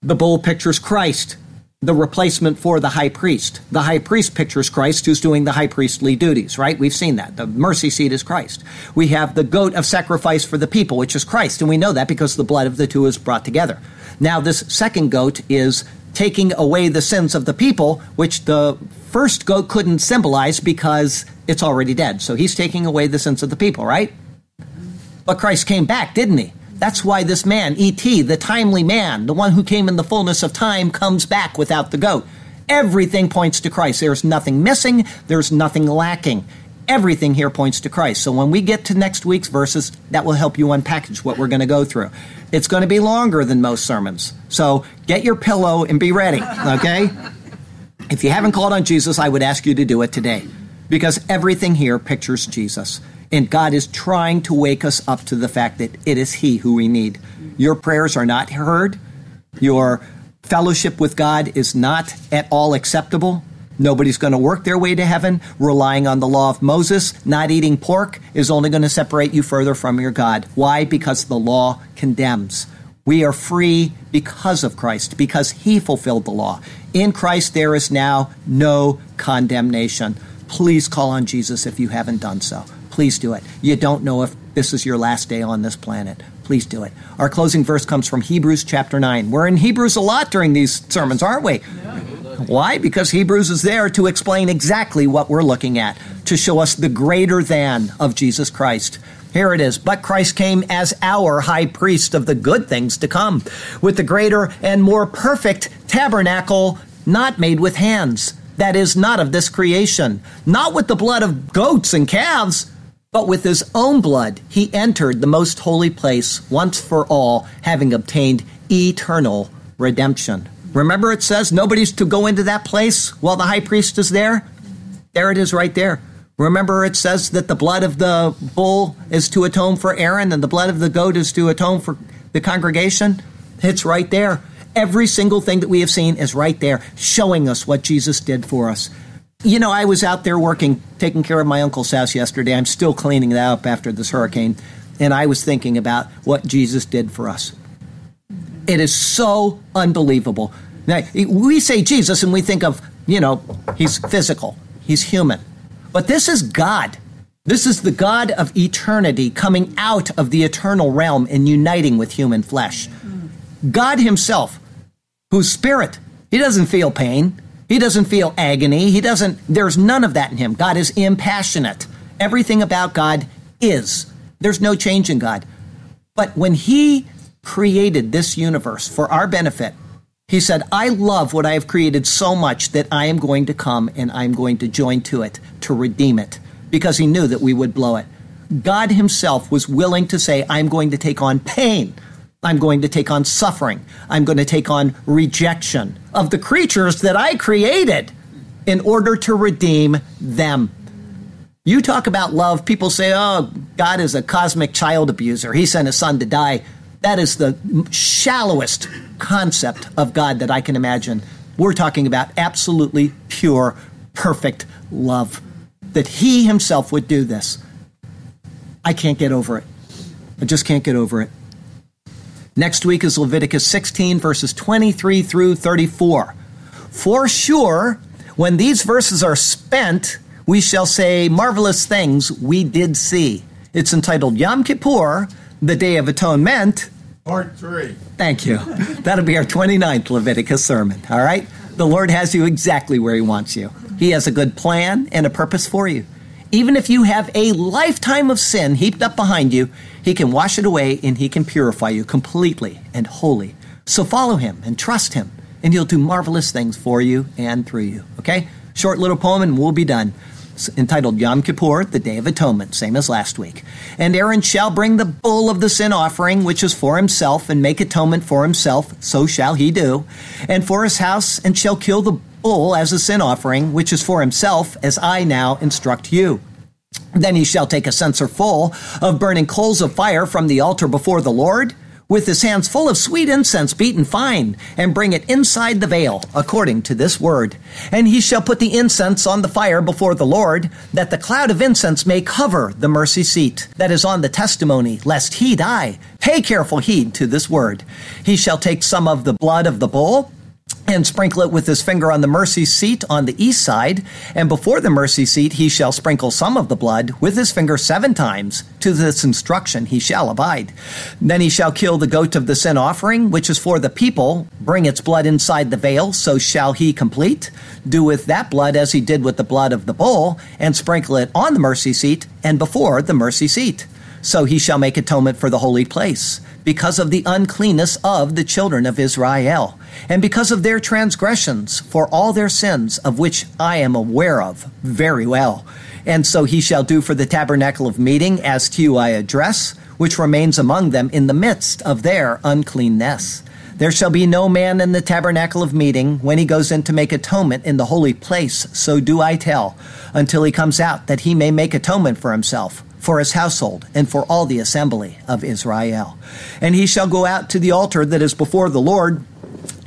The bull pictures Christ the replacement for the high priest. The high priest pictures Christ who's doing the high priestly duties, right? We've seen that. The mercy seat is Christ. We have the goat of sacrifice for the people, which is Christ, and we know that because the blood of the two is brought together. Now, this second goat is taking away the sins of the people, which the first goat couldn't symbolize because it's already dead. So he's taking away the sins of the people, right? But Christ came back, didn't he? That's why this man, iti, the timely man, the one who came in the fullness of time, comes back without the goat. Everything points to Christ. There's nothing missing, there's nothing lacking. Everything here points to Christ. So when we get to next week's verses, that will help you unpackage what we're going to go through. It's going to be longer than most sermons. So get your pillow and be ready, okay? if you haven't called on Jesus, I would ask you to do it today because everything here pictures Jesus. And God is trying to wake us up to the fact that it is He who we need. Your prayers are not heard. Your fellowship with God is not at all acceptable. Nobody's going to work their way to heaven relying on the law of Moses. Not eating pork is only going to separate you further from your God. Why? Because the law condemns. We are free because of Christ, because He fulfilled the law. In Christ, there is now no condemnation. Please call on Jesus if you haven't done so. Please do it. You don't know if this is your last day on this planet. Please do it. Our closing verse comes from Hebrews chapter 9. We're in Hebrews a lot during these sermons, aren't we? Why? Because Hebrews is there to explain exactly what we're looking at, to show us the greater than of Jesus Christ. Here it is. But Christ came as our high priest of the good things to come, with the greater and more perfect tabernacle not made with hands, that is, not of this creation, not with the blood of goats and calves but with his own blood, he entered the most holy place once for all, having obtained eternal redemption. Remember, it says nobody's to go into that place while the high priest is there? There it is right there. Remember, it says that the blood of the bull is to atone for Aaron and the blood of the goat is to atone for the congregation? It's right there. Every single thing that we have seen is right there, showing us what Jesus did for us. You know, I was out there working, taking care of my uncle's house yesterday. I'm still cleaning that up after this hurricane. And I was thinking about what Jesus did for us. It is so unbelievable. Now, we say Jesus and we think of, you know, he's physical, he's human. But this is God. This is the God of eternity coming out of the eternal realm and uniting with human flesh. God Himself, whose spirit, He doesn't feel pain, he doesn't feel agony. He doesn't, there's none of that in him. God is impassionate. Everything about God is. There's no change in God. But when he created this universe for our benefit, he said, I love what I have created so much that I am going to come and I'm going to join to it to redeem it because he knew that we would blow it. God himself was willing to say, I'm going to take on pain I'm going to take on suffering. I'm going to take on rejection of the creatures that I created in order to redeem them. You talk about love, people say, oh, God is a cosmic child abuser. He sent his son to die. That is the shallowest concept of God that I can imagine. We're talking about absolutely pure, perfect love. That he himself would do this. I can't get over it. I just can't get over it. Next week is Leviticus 16, verses 23 through 34. For sure, when these verses are spent, we shall say marvelous things we did see. It's entitled Yom Kippur, the Day of Atonement. Part 3. Thank you. That'll be our 29th Leviticus sermon, all right? The Lord has you exactly where He wants you. He has a good plan and a purpose for you. Even if you have a lifetime of sin heaped up behind you, He can wash it away and He can purify you completely and wholly. So follow Him and trust Him, and He'll do marvelous things for you and through you. Okay? Short little poem and we'll be done. It's entitled Yom Kippur, the Day of Atonement, same as last week. And Aaron shall bring the bull of the sin offering, which is for himself, and make atonement for himself, so shall he do, and for his house, and shall kill the bull as a sin offering, which is for himself, as I now instruct you. Then he shall take a censer full of burning coals of fire from the altar before the Lord, with his hands full of sweet incense beaten fine, and bring it inside the veil, according to this word. And he shall put the incense on the fire before the Lord, that the cloud of incense may cover the mercy seat that is on the testimony, lest he die. Pay careful heed to this word. He shall take some of the blood of the bull, and sprinkle it with his finger on the mercy seat on the east side. And before the mercy seat, he shall sprinkle some of the blood with his finger seven times. To this instruction he shall abide. Then he shall kill the goat of the sin offering, which is for the people, bring its blood inside the veil, so shall he complete. Do with that blood as he did with the blood of the bull, and sprinkle it on the mercy seat and before the mercy seat. So he shall make atonement for the holy place, because of the uncleanness of the children of Israel, and because of their transgressions, for all their sins, of which I am aware of very well. And so he shall do for the tabernacle of meeting, as to you I address, which remains among them in the midst of their uncleanness. There shall be no man in the tabernacle of meeting when he goes in to make atonement in the holy place, so do I tell, until he comes out, that he may make atonement for himself, for his household, and for all the assembly of Israel. And he shall go out to the altar that is before the Lord,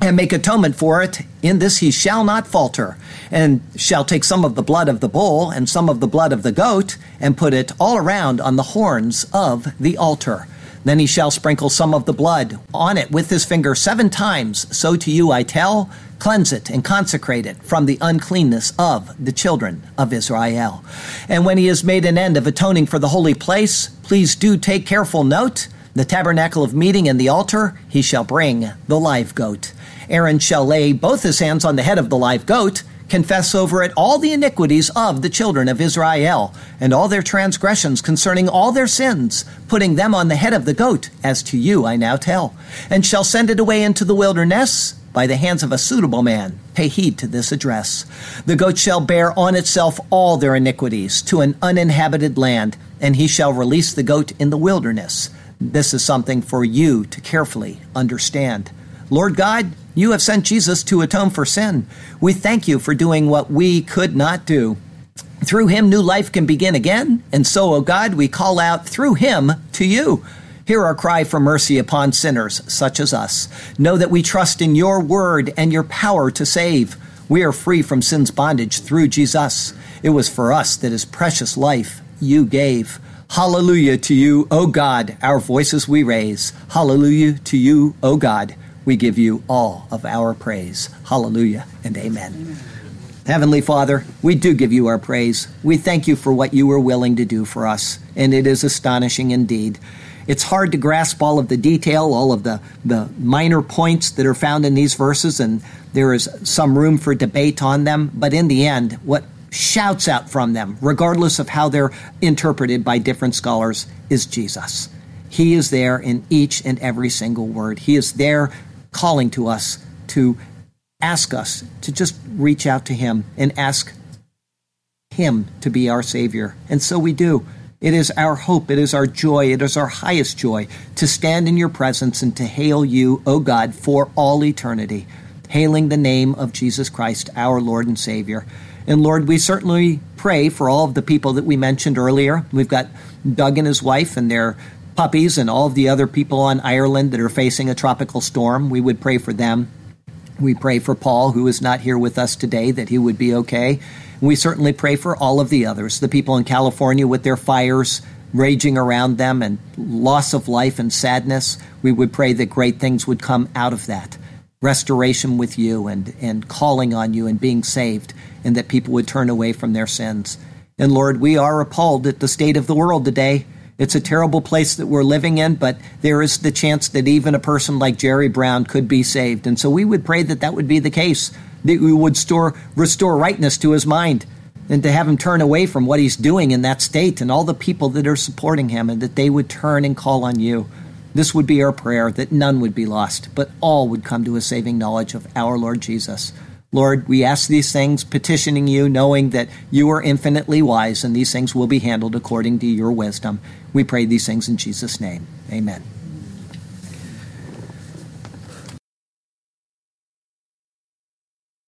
and make atonement for it. In this he shall not falter, and shall take some of the blood of the bull and some of the blood of the goat, and put it all around on the horns of the altar. Then he shall sprinkle some of the blood on it with his finger seven times. So to you I tell, cleanse it and consecrate it from the uncleanness of the children of Israel. And when he has made an end of atoning for the holy place, please do take careful note. The tabernacle of meeting and the altar, he shall bring the live goat. Aaron shall lay both his hands on the head of the live goat confess over it all the iniquities of the children of Israel, and all their transgressions concerning all their sins, putting them on the head of the goat, as to you I now tell, and shall send it away into the wilderness by the hands of a suitable man. Pay heed to this address. The goat shall bear on itself all their iniquities to an uninhabited land, and he shall release the goat in the wilderness. This is something for you to carefully understand. Lord God, you have sent Jesus to atone for sin. We thank you for doing what we could not do. Through him, new life can begin again. And so, O oh God, we call out through him to you. Hear our cry for mercy upon sinners such as us. Know that we trust in your word and your power to save. We are free from sin's bondage through Jesus. It was for us that his precious life you gave. Hallelujah to you, O God. Our voices we raise. Hallelujah to you, O God we give you all of our praise. Hallelujah and amen. amen. Heavenly Father, we do give you our praise. We thank you for what you were willing to do for us, and it is astonishing indeed. It's hard to grasp all of the detail, all of the, the minor points that are found in these verses, and there is some room for debate on them. But in the end, what shouts out from them, regardless of how they're interpreted by different scholars, is Jesus. He is there in each and every single word. He is there calling to us to ask us to just reach out to Him and ask Him to be our Savior. And so we do. It is our hope, it is our joy, it is our highest joy to stand in your presence and to hail you, O God, for all eternity, hailing the name of Jesus Christ, our Lord and Savior. And Lord, we certainly pray for all of the people that we mentioned earlier. We've got Doug and his wife and their puppies and all of the other people on Ireland that are facing a tropical storm. We would pray for them. We pray for Paul, who is not here with us today, that he would be okay. We certainly pray for all of the others, the people in California with their fires raging around them and loss of life and sadness. We would pray that great things would come out of that. Restoration with you and, and calling on you and being saved, and that people would turn away from their sins. And Lord, we are appalled at the state of the world today. It's a terrible place that we're living in, but there is the chance that even a person like Jerry Brown could be saved. And so we would pray that that would be the case, that we would store, restore rightness to his mind and to have him turn away from what he's doing in that state and all the people that are supporting him, and that they would turn and call on you. This would be our prayer that none would be lost, but all would come to a saving knowledge of our Lord Jesus. Lord, we ask these things, petitioning you, knowing that you are infinitely wise and these things will be handled according to your wisdom. We pray these things in Jesus' name. Amen.